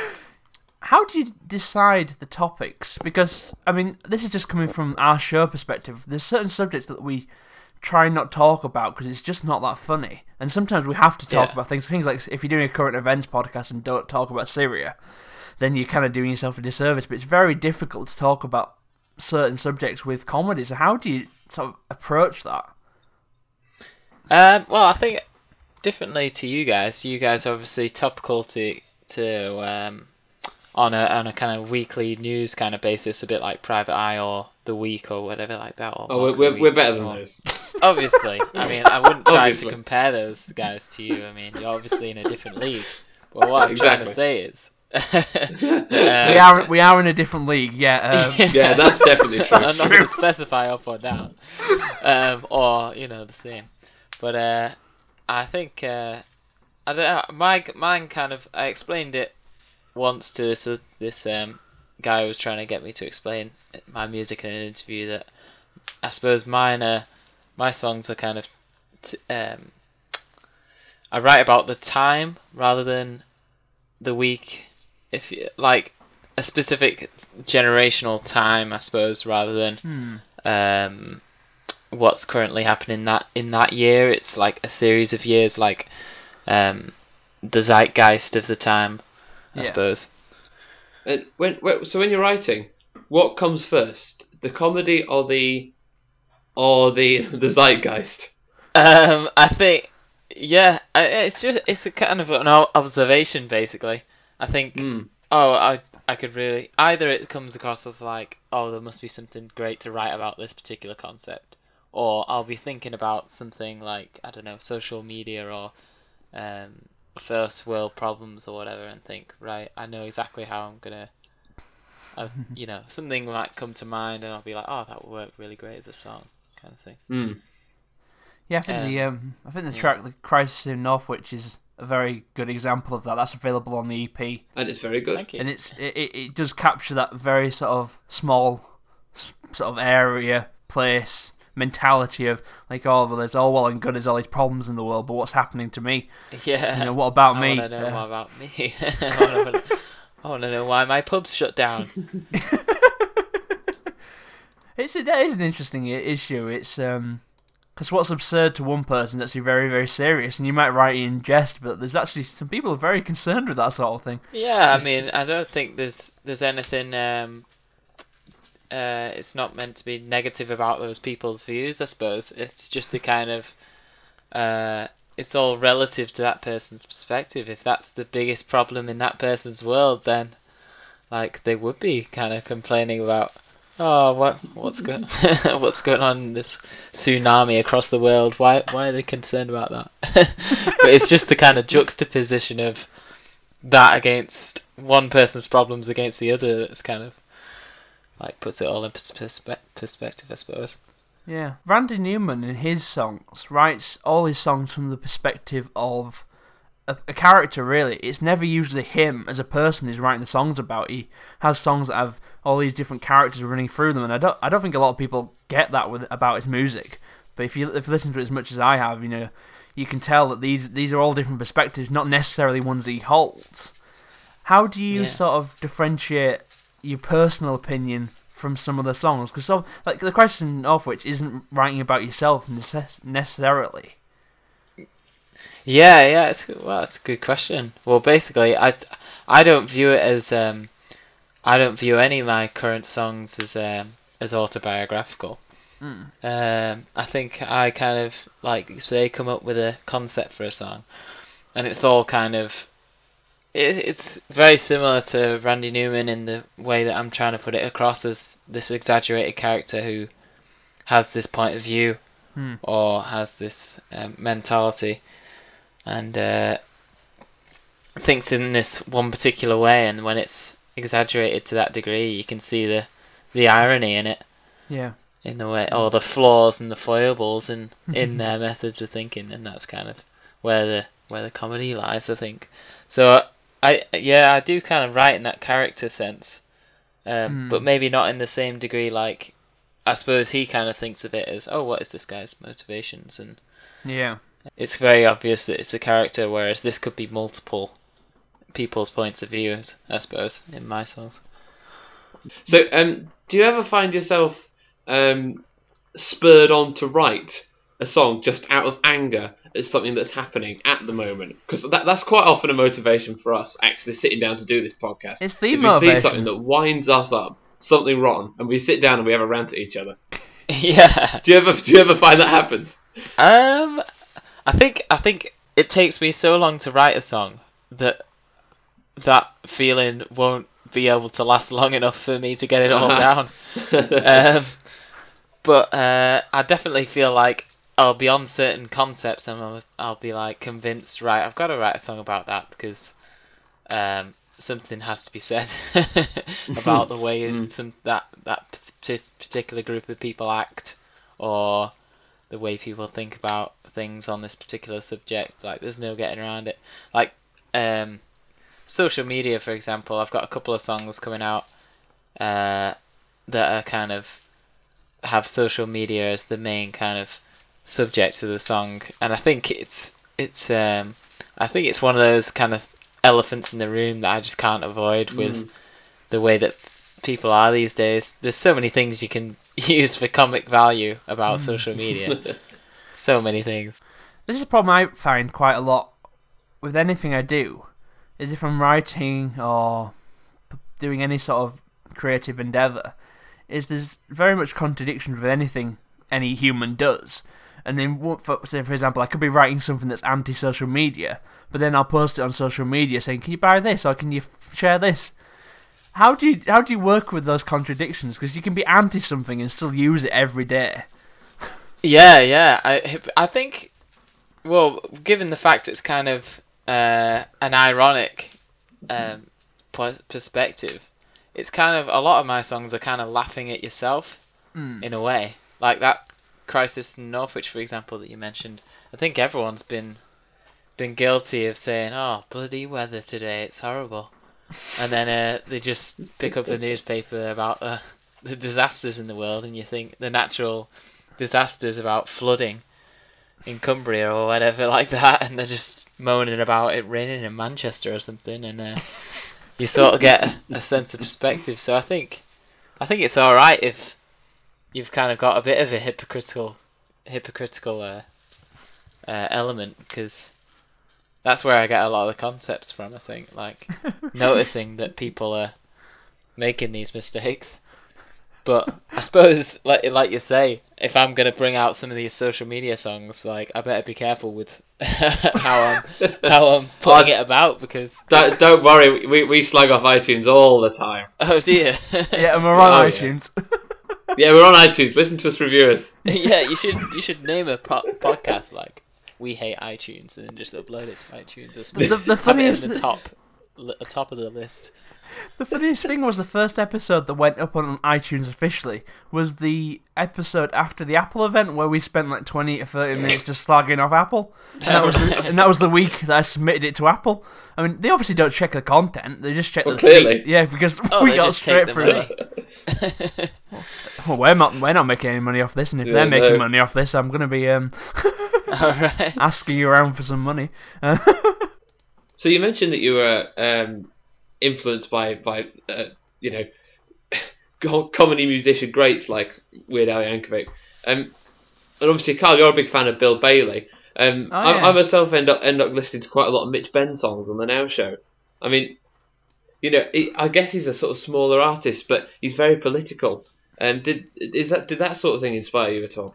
how do you decide the topics? Because, I mean, this is just coming from our show perspective. There's certain subjects that we try and not talk about because it's just not that funny. And sometimes we have to talk Yeah. about things. Things like if you're doing a current events podcast and don't talk about Syria, then you're kind of doing yourself a disservice. But it's very difficult to talk about certain subjects with comedy. So, how do you sort of approach that? Um, well, I think differently to you guys. You guys obviously topical to to um, on a on a kind of weekly news kind of basis, a bit like Private Eye or The Week or whatever like that. Or Oh, Mock we're, we're, we're better than or- those. Obviously, I mean, I wouldn't try Obviously. to compare those guys to you. I mean, you're obviously in a different league. But what I'm trying to say is, we are we are in a different league, yeah. Um, Yeah, that's definitely true. I'm not going to specify up or down, um, or you know the same. But uh, I think uh, I don't know. My mine kind of I explained it once to this uh, this um, guy who was trying to get me to explain my music in an interview that I suppose mine are my songs are kind of t- um, I write about the time rather than the week. If you, like a specific generational time, I suppose, rather than Hmm. um, what's currently happening that in that year. It's like a series of years, like um, the zeitgeist of the time, I Yeah. suppose. And when, when so when you're writing, what comes first, the comedy or the or the the zeitgeist? Um, I think, yeah, it's just it's a kind of an observation, basically. I think, Hmm. oh, I I could really either it comes across as like, oh, there must be something great to write about this particular concept, or I'll be thinking about something like I don't know, social media or um, first world problems or whatever, and think, right, I know exactly how I'm gonna. Uh, you know, something might come to mind, and I'll be like, "Oh, that would work really great as a song," kind of thing. Hmm. Yeah, I think Um, the um, I think the yeah. track "The Crisis in Northwich" is a very good example of that. That's available on the EP, And it's very good. Thank you. and it's it, it, it does capture that very sort of small sort of area, place mentality of like, oh, well, there's all well and good, there's all these problems in the world, but what's happening to me? Yeah. You know, what about I me? know Uh, more about me. I want to know why my pub's shut down. It's a, that is an interesting issue. It's um, because what's absurd to one person is actually very very serious, and you might write it in jest, but there's actually some people are very concerned with that sort of thing. Yeah, I mean, I don't think there's there's anything. Um, uh, it's not meant to be negative about those people's views. I suppose it's just a kind of. Uh, it's all relative to that person's perspective. If that's the biggest problem in that person's world, then, like, they would be kind of complaining about, oh, what what's going what's going on in this tsunami across the world? Why why are they concerned about that? but it's just the kind of juxtaposition of that against one person's problems against the other that's kind of like puts it all in pers- perspe- perspective, I suppose. Yeah, Randy Newman in his songs writes all his songs from the perspective of a, a character. Really, it's never usually him as a person who's writing the songs about. He has songs that have all these different characters running through them, and I don't, I don't think a lot of people get that with about his music. But if you if you listen to it as much as I have, you know, you can tell that these these are all different perspectives, not necessarily ones he holds. How do you Yeah. sort of differentiate your personal opinion from some of the songs? Because so, like the Crisis in Northwich isn't writing about yourself necess- necessarily. Yeah, yeah, it's well, it's a good question. Well, basically, I I don't view it as um, I don't view any of my current songs as um as autobiographical. Um, I think I kind of like say come up with a concept for a song, and it's all kind of it's very similar to Randy Newman in the way that I'm trying to put it across as this exaggerated character who has this point of view Hmm. or has this um, mentality and uh, thinks in this one particular way, and when it's exaggerated to that degree, you can see the the irony in it, Yeah. in the way, or the flaws and the foibles in in their methods of thinking, and that's kind of where the where the comedy lies, I think. So I yeah, I do kind of write in that character sense, um, Hmm. but maybe not in the same degree. Like I suppose he kind of thinks of it as, oh, what is this guy's motivations and Yeah. it's very obvious that it's a character, whereas this could be multiple people's points of views, I suppose, in my songs. So, um, do you ever find yourself um, spurred on to write a song just out of anger at something that's happening at the moment? Because that, that's quite often a motivation for us actually sitting down to do this podcast. It's the we see something that winds us up, something wrong, and we sit down and we have a rant at each other. yeah. Do you ever do you ever find that happens? Um, I think I think it takes me so long to write a song that that feeling won't be able to last long enough for me to get it all down. um, but uh, I definitely feel like I'll be on certain concepts and I'll, I'll be like convinced, right, I've got to write a song about that because um, something has to be said about the way in some that that particular group of people act or the way people think about things on this particular subject. Like, there's no getting around it. Like, um, social media, for example, I've got a couple of songs coming out uh, that are kind of have social media as the main kind of subject of the song, and I think it's it's um, I think it's one of those kind of elephants in the room that I just can't avoid with Mm. the way that people are these days. There's so many things you can use for comic value about social media. so many things. This is a problem I find quite a lot with anything I do. Is if I'm writing or doing any sort of creative endeavor, is there's very much contradiction with anything any human does. And then, for, say for example, I could be writing something that's anti-social media, but then I'll post it on social media saying, "Can you buy this?" or "Can you f- share this?" How do you how do you work with those contradictions? Because you can be anti something and still use it every day. Yeah, yeah. I I think, well, given the fact it's kind of uh, an ironic um, per- perspective, it's kind of a lot of my songs are kind of laughing at yourself Mm. in a way, like that crisis in Northwich, for example, that you mentioned. I think everyone's been been guilty of saying, "Oh, bloody weather today! It's horrible," and then uh, they just pick up the newspaper about uh, the disasters in the world, and you think the natural disasters about flooding in Cumbria or whatever like that, and they're just moaning about it raining in Manchester or something, and uh, you sort of get a, a sense of perspective. So I think, I think it's all right if you've kind of got a bit of a hypocritical, hypocritical uh, uh, element because that's where I get a lot of the concepts from. I think like noticing that people are making these mistakes. But I suppose, like like you say, if I'm gonna bring out some of these social media songs, like I better be careful with how I'm how I'm putting it about because Don't, don't worry, we, we slag off iTunes all the time. oh dear, Yeah, and we're on Oh, iTunes. Yeah, we're on iTunes. Listen to us, reviewers. yeah, you should you should name a po- podcast like "We Hate iTunes" and then just upload it to iTunes or something. the, the Have it funniest in the top, li- top of the list. The funniest thing was the first episode that went up on iTunes officially was the episode after the Apple event where we spent like twenty to thirty minutes just slagging off Apple, and that was the, and that was the week that I submitted it to Apple. I mean, they obviously don't check the content; they just check Well, the clearly. feed. Yeah, because Oh, we they got just straight the through. money. it. Well, we're not we're not making any money off this, and if Yeah, they're making no. money off this, I'm gonna be um, right. asking you around for some money. So you mentioned that you were um, influenced by by uh, you know comedy musician greats like Weird Al Yankovic, um, and obviously Carl, you're a big fan of Bill Bailey. Um, Oh, I, yeah. I myself end up end up listening to quite a lot of Mitch Benn songs on the Now Show. I mean, you know, he, I guess he's a sort of smaller artist, but he's very political. Um, did is that did that sort of thing inspire you at all?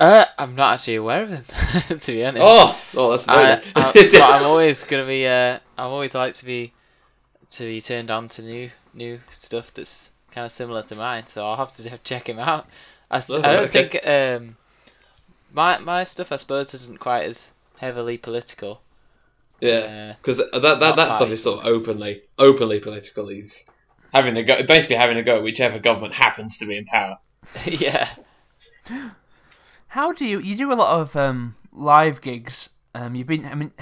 Uh, I'm not actually aware of him, to be honest. Oh, oh, that's I, annoying. I, but I'm always gonna be. Uh, I always like to be to be turned on to new new stuff that's kind of similar to mine. So I'll have to check him out. I, s- Oh, I don't okay. think um my my stuff I suppose isn't quite as heavily political. Yeah. Uh, because that that, that stuff is sort of openly openly political. He's having a go, basically having a go at whichever government happens to be in power. yeah. How do you you do a lot of um, live gigs? Um, you've been I mean,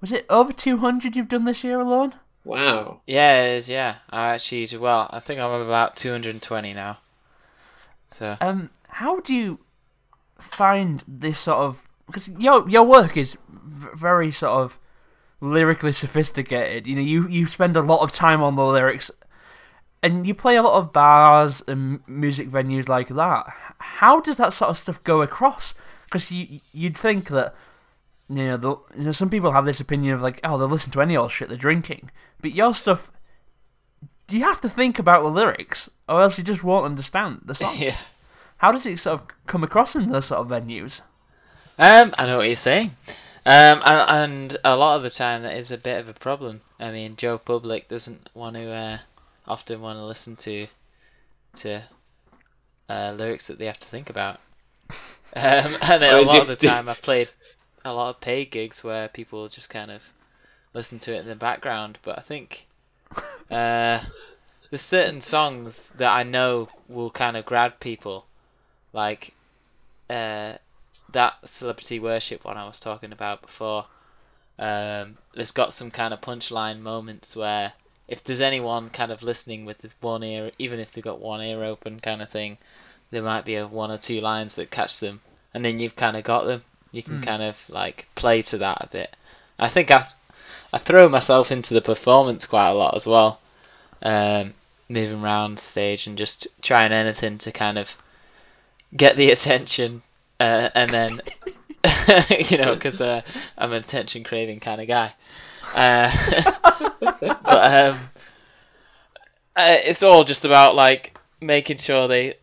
was it over two hundred you've done this year alone? Wow. Yeah, it is. Yeah, I actually well, I think I'm about 220 now. So Um, how do you find this sort of because your your work is v- very sort of lyrically sophisticated. You know, you you spend a lot of time on the lyrics, and you play a lot of bars and music venues like that. How does that sort of stuff go across? Because you you'd think that you know, the, you know some people have this opinion of like, oh, they'll listen to any old shit they're drinking, but your stuff. You have to think about the lyrics, or else you just won't understand the song. yeah. How does it sort of come across in those sort of venues? Um, I know what you're saying. Um, and, and a lot of the time that is a bit of a problem. I mean, Joe Public doesn't want to uh, often want to listen to to uh, lyrics that they have to think about. Um, and a lot of the time, I've played a lot of paid gigs where people just kind of listen to it in the background. But I think uh, there's certain songs that I know will kind of grab people, like uh, that celebrity worship one I was talking about before. Um, it's got some kind of punchline moments where if there's anyone kind of listening with one ear, even if they've got one ear open, kind of thing, there might be a one or two lines that catch them, and then you've kind of got them. You can kind of like play to that a bit. I think I I throw myself into the performance quite a lot as well. Um, moving around stage and just trying anything to kind of get the attention, uh, and then you know because uh, I'm an attention craving kind of guy. Uh, but um, uh, it's all just about like making sure they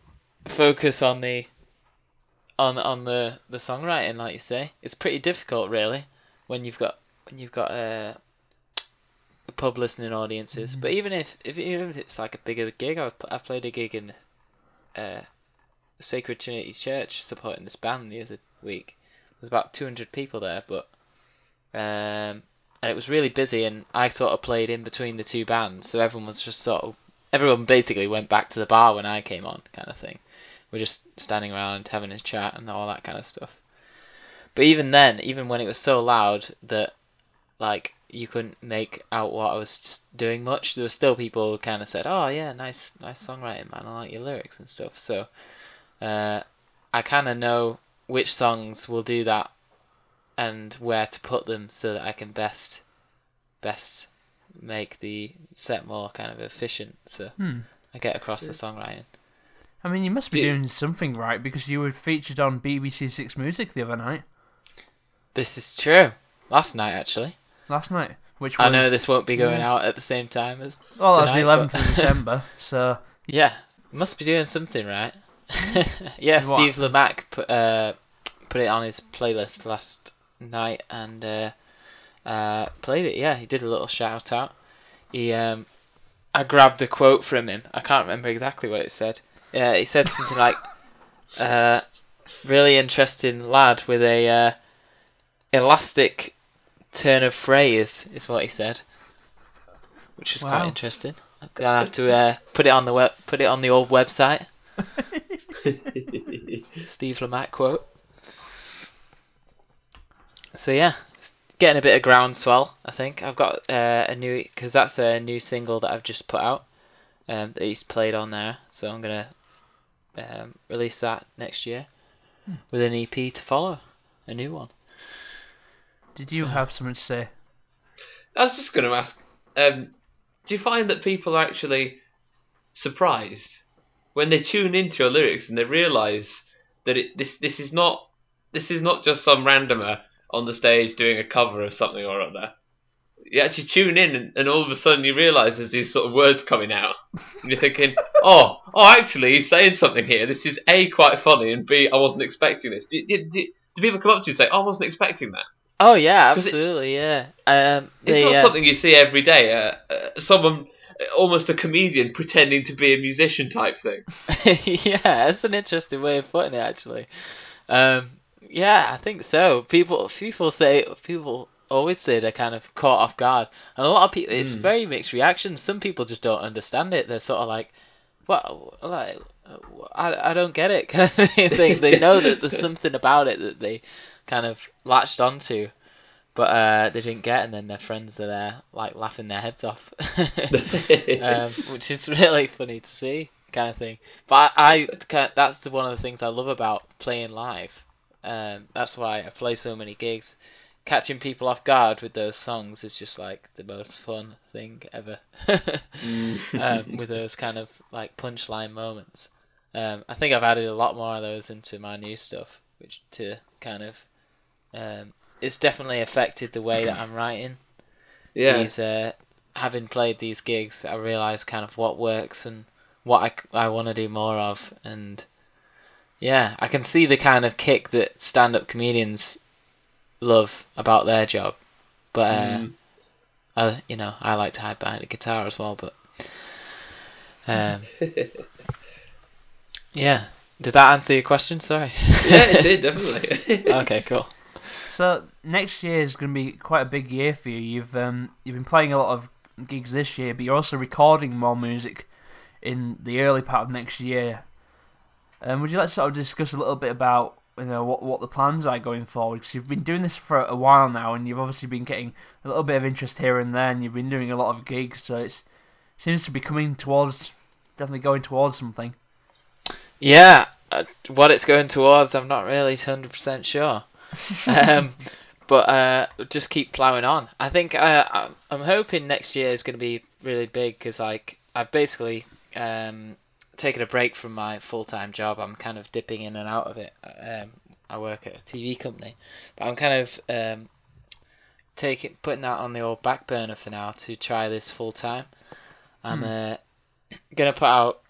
focus on the on on the the songwriting, like you say. It's pretty difficult, really, when you've got when you've got uh, pub listening audiences. But even if, if even if it's like a bigger gig, I I played a gig in uh, Sacred Trinity Church supporting this band the other week. There was about two hundred people there, but um, and it was really busy, and I sort of played in between the two bands, so everyone was just sort of everyone basically went back to the bar when I came on, kind of thing. We're just standing around having a chat and all that kind of stuff. But even then, even when it was so loud that like you couldn't make out what I was doing much, there were still people who kind of said, "Oh yeah, nice, nice songwriting, man. I like your lyrics and stuff." So uh, I kind of know which songs will do that and where to put them so that I can best best make the set more kind of efficient. So Hmm. I get across the songwriting. I mean, you must be Do- doing something right because you were featured on BBC Six Music the other night, This is true. Last night, actually. last night. Which was, I know this won't be going Yeah. out at the same time as. Well, that's the 11th but- of December, so Yeah, must be doing something right. yeah, What? Steve Lamacq put uh, put it on his playlist last night and uh, uh, played it. Yeah, he did a little shout out. He um, I grabbed a quote from him. I can't remember exactly what it said. Yeah, he said something like, uh, "Really interesting lad with a uh, elastic turn of phrase," is what he said, which is Wow. quite interesting. I'm gonna have to uh, put it on the web, put it on the old website. Steve Lamacq quote. So yeah, it's getting a bit of groundswell. I think I've got uh, a new because that's a new single that I've just put out. Um, that he's played on there, so I'm gonna um, release that next year with an EP to follow, a new one. did you have something to say? I was just going to ask, um, do you find that people are actually surprised when they tune into your lyrics and they realise that it, this this is not this is not just some randomer on the stage doing a cover of something or other. You actually tune in and, and all of a sudden you realise there's these sort of words coming out and you're thinking, oh, oh, actually he's saying something here. This is a quite funny and b I wasn't expecting this. Do, do, do, do people come up to you and say, oh, I wasn't expecting that? Oh yeah, 'Cause it- absolutely, yeah. Um, It's the, not uh, something you see every day. Uh, uh, someone, almost a comedian, pretending to be a musician type thing. yeah, that's an interesting way of putting it, actually. Um, yeah, I think so. People, people say people always say they're kind of caught off guard, and a lot of people. It's Mm. very mixed reactions. Some people just don't understand it. They're sort of like, "What? Like, I, I don't get it." Kind of thing. they they know that there's something about it that they kind of latched onto. But uh, they didn't get, and then their friends are there, like laughing their heads off. um, which is really funny to see, kind of thing. But I, I that's the, one of the things I love about playing live. Um, that's why I play so many gigs. Catching people off guard with those songs is just like the most fun thing ever. um, with those kind of like punchline moments. Um, I think I've added a lot more of those into my new stuff, which to kind of um, it's definitely affected the way that I'm writing yeah, these uh, having played these gigs, I realise kind of what works and what I, I want to do more of, and yeah, I can see the kind of kick that stand-up comedians love about their job, but uh, Mm. I, you know, I like to hide behind a guitar as well, but um, yeah. Did that answer your question? Sorry. yeah, it did definitely. okay, cool. So next year is going to be quite a big year for you. You've um, you've been playing a lot of gigs this year, but you're also recording more music in the early part of next year. Um, would you like to sort of discuss a little bit about you know what what the plans are going forward? Because you've been doing this for a while now, and you've obviously been getting a little bit of interest here and there, and you've been doing a lot of gigs, so it's seems to be coming towards definitely going towards something. Yeah, uh, what it's going towards, I'm not really hundred percent sure. Um, but uh, just keep plowing on. I think uh, I'm- I'm hoping next year is going to be really big because like I've basically um, taken a break from my full time job. I'm kind of dipping in and out of it. Um, I work at a TV company, but I'm kind of um, taking putting that on the old back burner for now to try this full time. I'm uh, gonna put out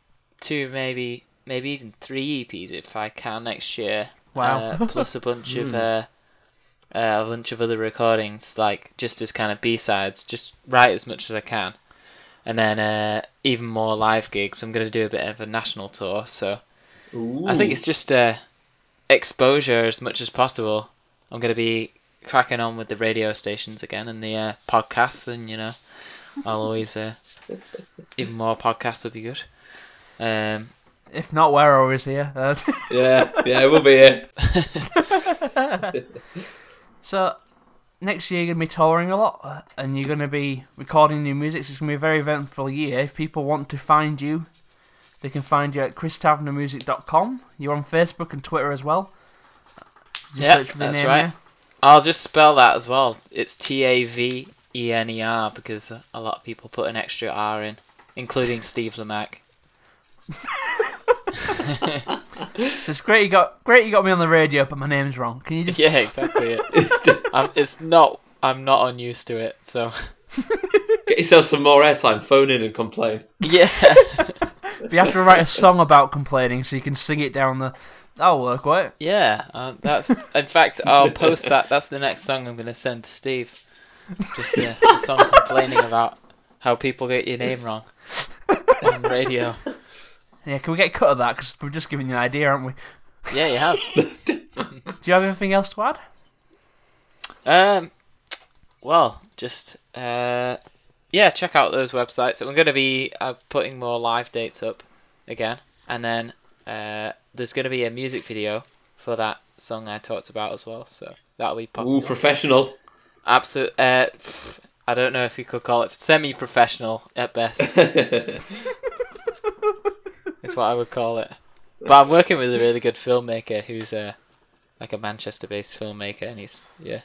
two, maybe maybe even three EPs if I can next year. Wow. Uh, plus a bunch of uh, uh, a bunch of other recordings, like just as kind of B sides. Just write as much as I can, and then uh, even more live gigs. I'm gonna do a bit of a national tour, so I think it's just uh, exposure as much as possible. I'm gonna be cracking on with the radio stations again and the uh, podcasts, and you know, I'll always uh, even more podcasts would be good. Um, If not, we're always here. Uh, yeah, yeah, we'll be here. so next year you're gonna be touring a lot, and you're gonna be recording new music. So it's gonna be a very eventful year. If people want to find you, they can find you at christavenermusic.com. You're on Facebook and Twitter as well. Just Yeah, search for the that's name right. there. I'll just spell that as well. It's T A V E N E R because a a lot of people put an extra R in, including Steve Lamacq. So it's great you got great you got me on the radio, but my name's wrong. Can you just Yeah, exactly. It. I'm, it's not. I'm not unused to it. So Get yourself some more airtime. Phone in and complain. yeah, but you have to write a song about complaining so you can sing it down the. That'll work, won't it? yeah. Um, that's. In fact, I'll post that. That's the next song I'm gonna send to Steve. Just the, a song complaining about how people get your name wrong on radio. Yeah, can we get a cut of that? Because we're just giving you an idea, aren't we? Yeah, you have. Do you have anything else to add? Um, well, just uh, yeah, check out those websites. And we're going to be uh, putting more live dates up again, and then uh, there's going to be a music video for that song I talked about as well. So that'll be Ooh, professional. Absolute. Uh, pff, I don't know if you could call it semi-professional at best. is what I would call it. But I'm working with a really good filmmaker who's uh, like a Manchester-based filmmaker, and he's yeah,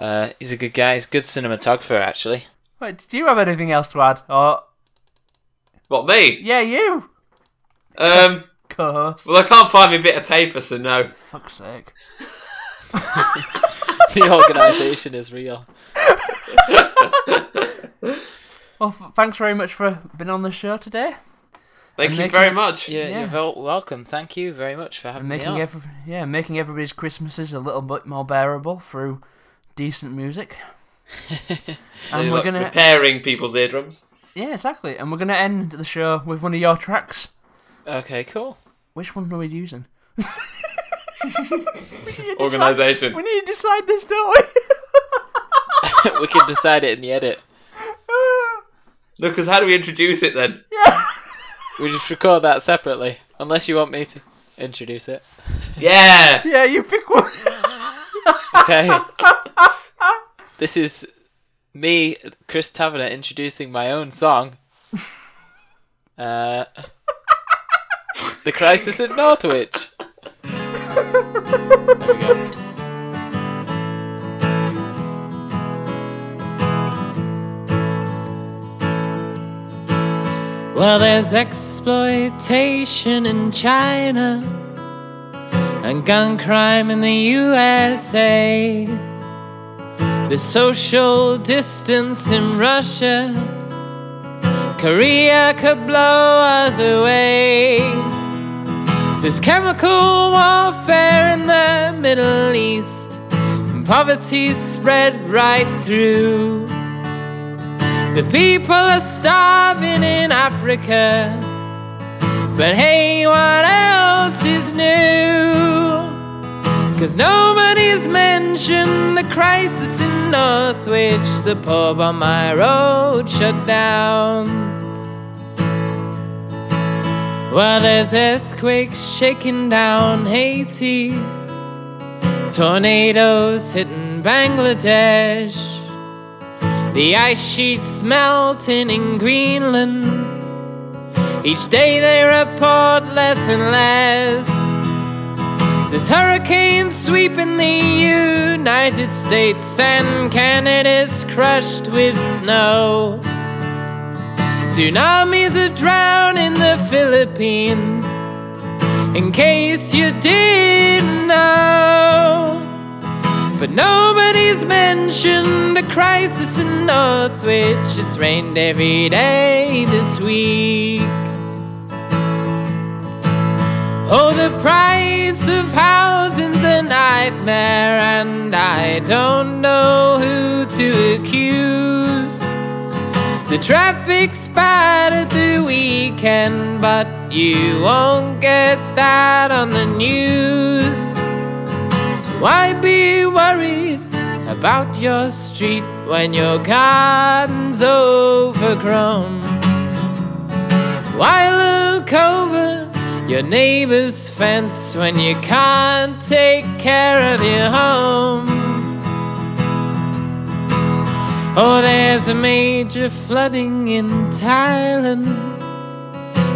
uh, he's a good guy. He's a good cinematographer actually. Wait, do you have anything else to add? Or what me? yeah, you Um. co-host. Well, I can't find my bit of paper, so no. Fuck's sake. the organisation is real. Well, f- thanks very much for being on the show today. Thank And you making very it- much. Yeah, Yeah. you're welcome. Thank you very much for having And me on. every, yeah, making everybody's Christmases a little bit more bearable through decent music. and we're gonna repairing people's eardrums. yeah, exactly. And we're gonna end the show with one of your tracks. okay, cool. Which one are we using? We need decide- Organisation. We need to decide this, don't we? we can decide it in the edit. Look, because how do we introduce it then? We just record that separately, unless you want me to introduce it. Yeah. yeah, you pick one. Okay. this is me, Chris Tavener, introducing my own song. Uh, the Crisis at Northwich. Well, there's exploitation in China and gun crime in the USA. The social distance in Russia, Korea could blow us away. There's chemical warfare in the Middle East, and poverty's spread right through. People are starving in Africa. But hey, what else is new? Cause nobody's mentioned the crisis in Northwich, the pub on my road shut down. Well, there's earthquakes shaking down Haiti, tornadoes hitting Bangladesh, the ice sheets melting in Greenland. Each day they report less and less. There's hurricanes sweeping the United States, and Canada's crushed with snow. Tsunamis are drowning the Philippines, in case you didn't know. But nobody's mentioned the crisis in Northwich. It's rained every day this week. Oh, the price of housing's a nightmare, and I don't know who to accuse. The traffic's bad at the weekend, but you won't get that on the news. Why be worried about your street when your garden's overgrown? Why look over your neighbor's fence when you can't take care of your home? Oh, there's a major flooding in Thailand.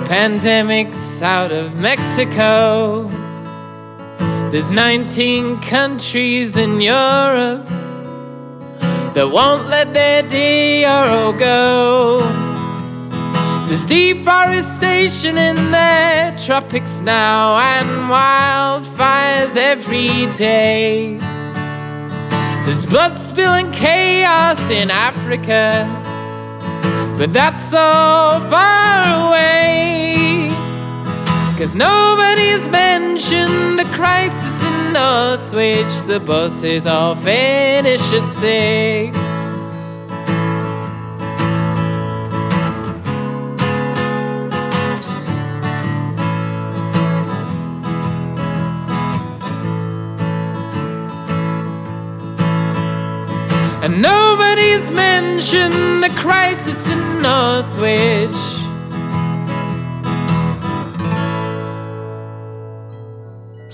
Pandemics out of Mexico. There's 19 countries in Europe that won't let their DRO go. There's deforestation in the tropics now and wildfires every day. There's blood spilling chaos in Africa, but that's all far away. Cause nobody's mentioned the crisis in Northwich. The buses all finish at six. And nobody's mentioned the crisis in Northwich.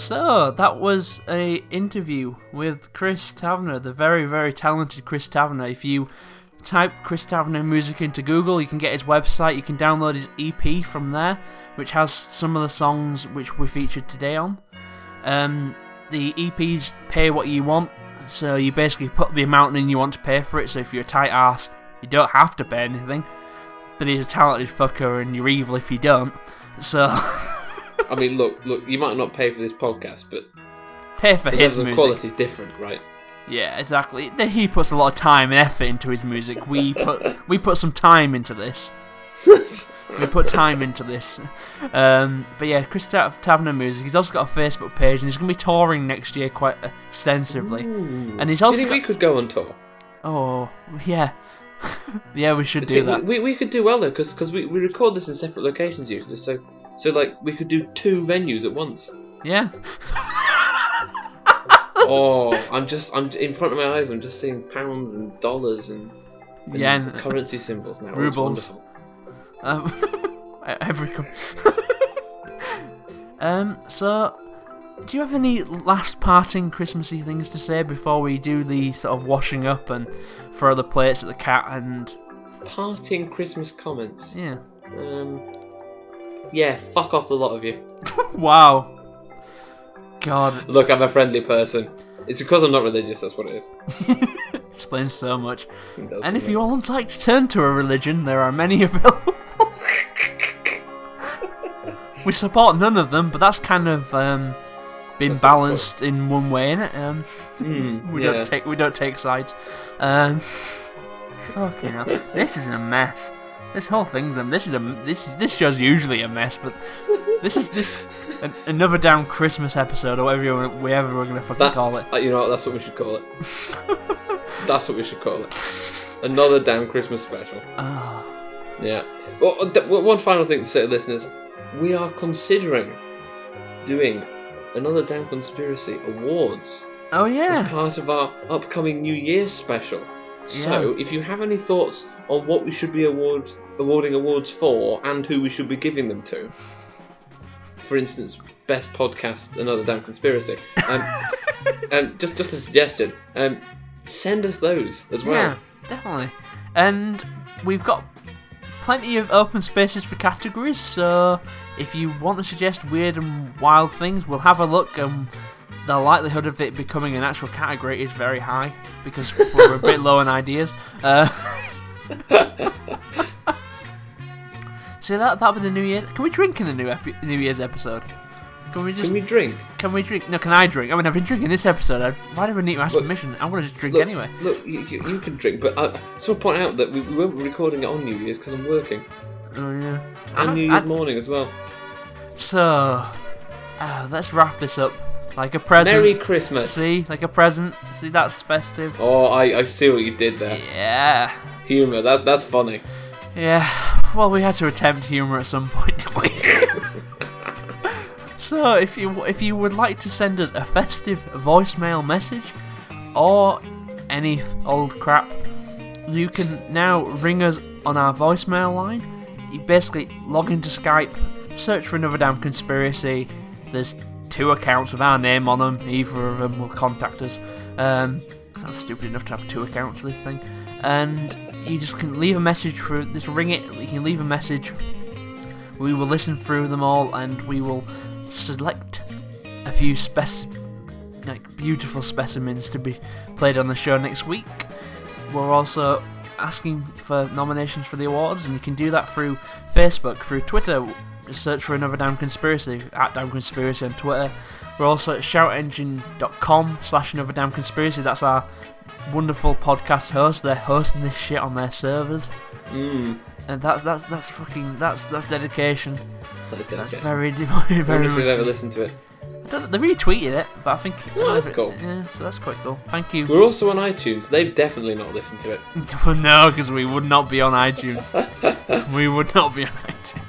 So that was a interview with Chris Tavener, the very very talented Chris Tavener. If you type Chris Tavener music into Google, you can get his website. You can download his EP from there, which has some of the songs which we featured today on. Um, the EPs pay what you want, so you basically put the amount in you want to pay for it. So if you're a tight ass, you don't have to pay anything. But he's a talented fucker, and you're evil if you don't. So I mean, look, look. You might not pay for this podcast, but pay for the his music. quality is different, right? Yeah, exactly. He puts a lot of time and effort into his music. We put we put some time into this. We put time into this. Um, but yeah, Chris Tav- Tavener music. He's also got a Facebook page, and he's going to be touring next year quite extensively. And he's Do you also think got- we could go on tour? oh yeah, yeah, we should do that. We, we, we could do well though, because we, we record this in separate locations usually. So so like we could do two venues at once. Yeah, oh, I'm just I'm in front of my eyes. I'm just seeing pounds and dollars and, and Yen. currency symbols now. Rubles. wonderful. um, every. Um. So, do you have any last parting Christmassy things to say before we do the sort of washing up and throw the plates at the cat and Parting Christmas comments. yeah? Um, yeah, fuck off the lot of you. Wow. God, Look, I'm a friendly person. It's because I'm not religious. That's what it is. explains so much. And if you all would like to turn to a religion, there are many available. we support none of them, but that's kind of um, been That's balanced in one way, innit? Um, Mm, we yeah. don't take we don't take sides. Um, fucking hell, this is a mess. This whole thing's a this is a this this show's usually a mess, but this is this an, another damn Christmas episode or whatever you, whatever we're gonna fucking That, call it. uh, you know what? That's what we should call it. That's what we should call it. Another damn Christmas special. Ah, Yeah. Well, uh, one final thing to say to listeners: we are considering doing another damn conspiracy awards oh yeah. as part of our upcoming New Year's special. So, if you have any thoughts on what we should be award awarding awards for and who we should be giving them to, for instance, best podcast, another damn conspiracy, um, um, just just a suggestion, um, send us those as well. yeah, definitely. And we've got plenty of open spaces for categories. So if you want to suggest weird and wild things, we'll have a look and the likelihood of it becoming an actual category is very high because we're a bit low on ideas. Uh, see that that'll be the New Year's. Can we drink in the new epi- New Year's episode? Can we just Can we drink? can we drink? No, can I drink? I mean, I've been drinking this episode. I, why do we need to ask Look- permission? I'm gonna just drink Look, anyway. Look, you, you, you can drink, but I just want to point out that we, we won't be recording it on New Year's because I'm working. Oh yeah. And I- New I- Year's morning as well. So, uh, let's wrap this up like a present. Merry Christmas. See, like a present. See, that's festive. Oh, I, I see what you did there. Yeah. Humour, that, that's funny. Yeah, well, we had to attempt humour at some point, didn't we? so, if you if you would like to send us a festive voicemail message or any old crap, you can now ring us on our voicemail line. You basically log into Skype, search for another damn conspiracy. There's two accounts with our name on them. Either of them will contact us. Um, I'm stupid enough to have two accounts for this thing, and you just can leave a message for this. Ring it. You can leave a message. We will listen through them all, and we will select a few spec, like beautiful specimens to be played on the show next week. We're also asking for nominations for the awards, and you can do that through Facebook, through Twitter. Just search for another damn conspiracy at damn conspiracy on Twitter. We're also at shoutengine.com slash another damn conspiracy. That's our wonderful podcast host. They're hosting this shit on their servers, Mmm, and that's that's that's fucking that's that's dedication. that's That's very I very wonder very. if you've ever listened to it. I don't they retweeted it, but I think that's cool. Yeah, so that's quite cool. Thank you. We're also on iTunes. They've definitely not listened to it. no, because we would not be on iTunes. we would not be on iTunes.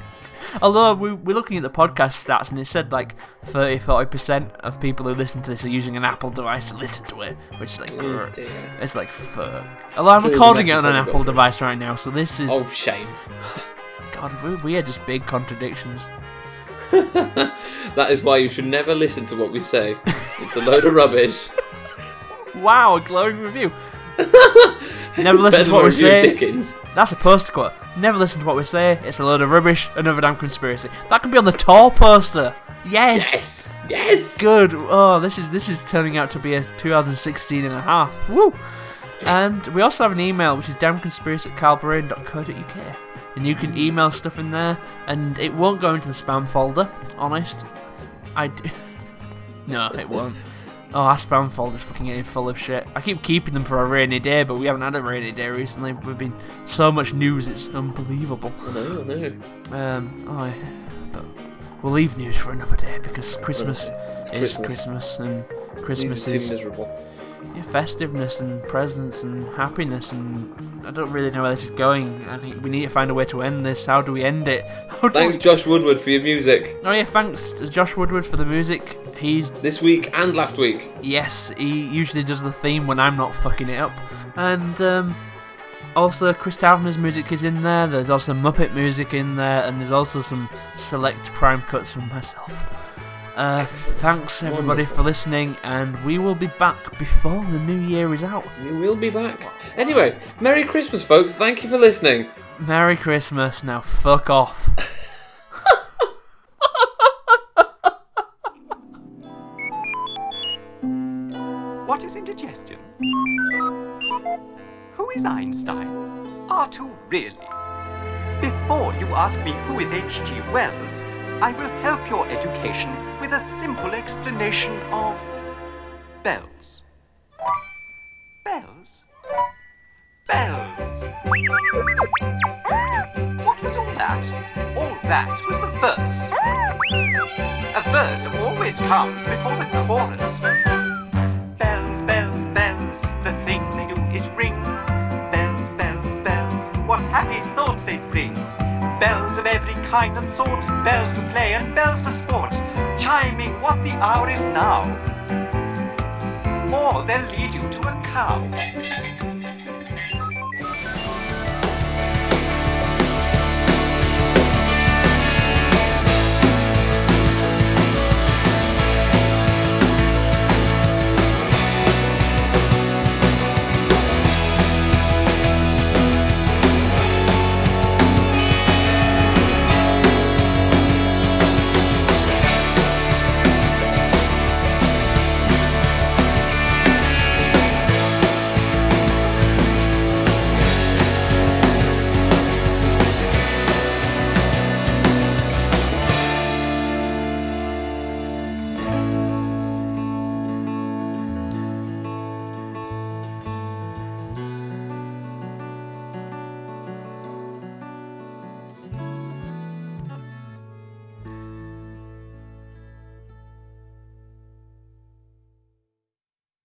Although we, we're looking at the podcast stats and it said like 30 40% of people who listen to this are using an Apple device to listen to it, which is like, Oh, it's like fuck. Although I'm Clearly recording it on an Apple device right now, so this is. Oh, shame. God, we, we are just big contradictions. that is why you should never listen to what we say. It's a load of rubbish. Wow, a glowing review. Never listen to what we say. Dickens. That's a poster quote. Never listen to what we say. It's a load of rubbish. Another damn conspiracy. That can be on the tour poster. Yes. Yes! Yes! Good. Oh, this is this is turning out to be a 2016 and a half. Woo. And we also have an email which is damnconspiracy at calbrain.co.uk. And you can email stuff in there, and it won't go into the spam folder. Honest, I d- no, it won't. Oh, our spam folder's fucking getting full of shit. I keep keeping them for a rainy day, but we haven't had a rainy day recently. We've been so much news, it's unbelievable. I know, I know. Um, oh, yeah. but we'll leave news for another day because Christmas is Christmas. Christmas, and Christmas is miserable. Festiveness and presents and happiness, and I don't really know where this is going. I think we need to find a way to end this. How do we end it? Thanks, we... Josh Woodward, for your music. Oh yeah, thanks to Josh Woodward for the music. He's This week and last week. yes, he usually does the theme when I'm not fucking it up, and um, also Chris Tavener's music is in there. There's also Muppet music in there, and there's also some select prime cuts from myself. Uh, thanks everybody Wonderful. for listening, and we will be back before the new year is out. We will be back. Anyway, Merry Christmas, folks. Thank you for listening. Merry Christmas. Now fuck off. What is indigestion? Who is Einstein? R2 really? Before you ask me who is H.G. Wells, I will help your education with a simple explanation of bells. Bells? Bells. What was all that? All that was the verse. A verse always comes before the chorus. Bells, bells, bells, the thing they do is ring. Bells, bells, bells, what happy thoughts they bring. Bells of every kind and sort, bells to play and bells for sport, chiming what the hour is now. Or they'll lead you to a cow.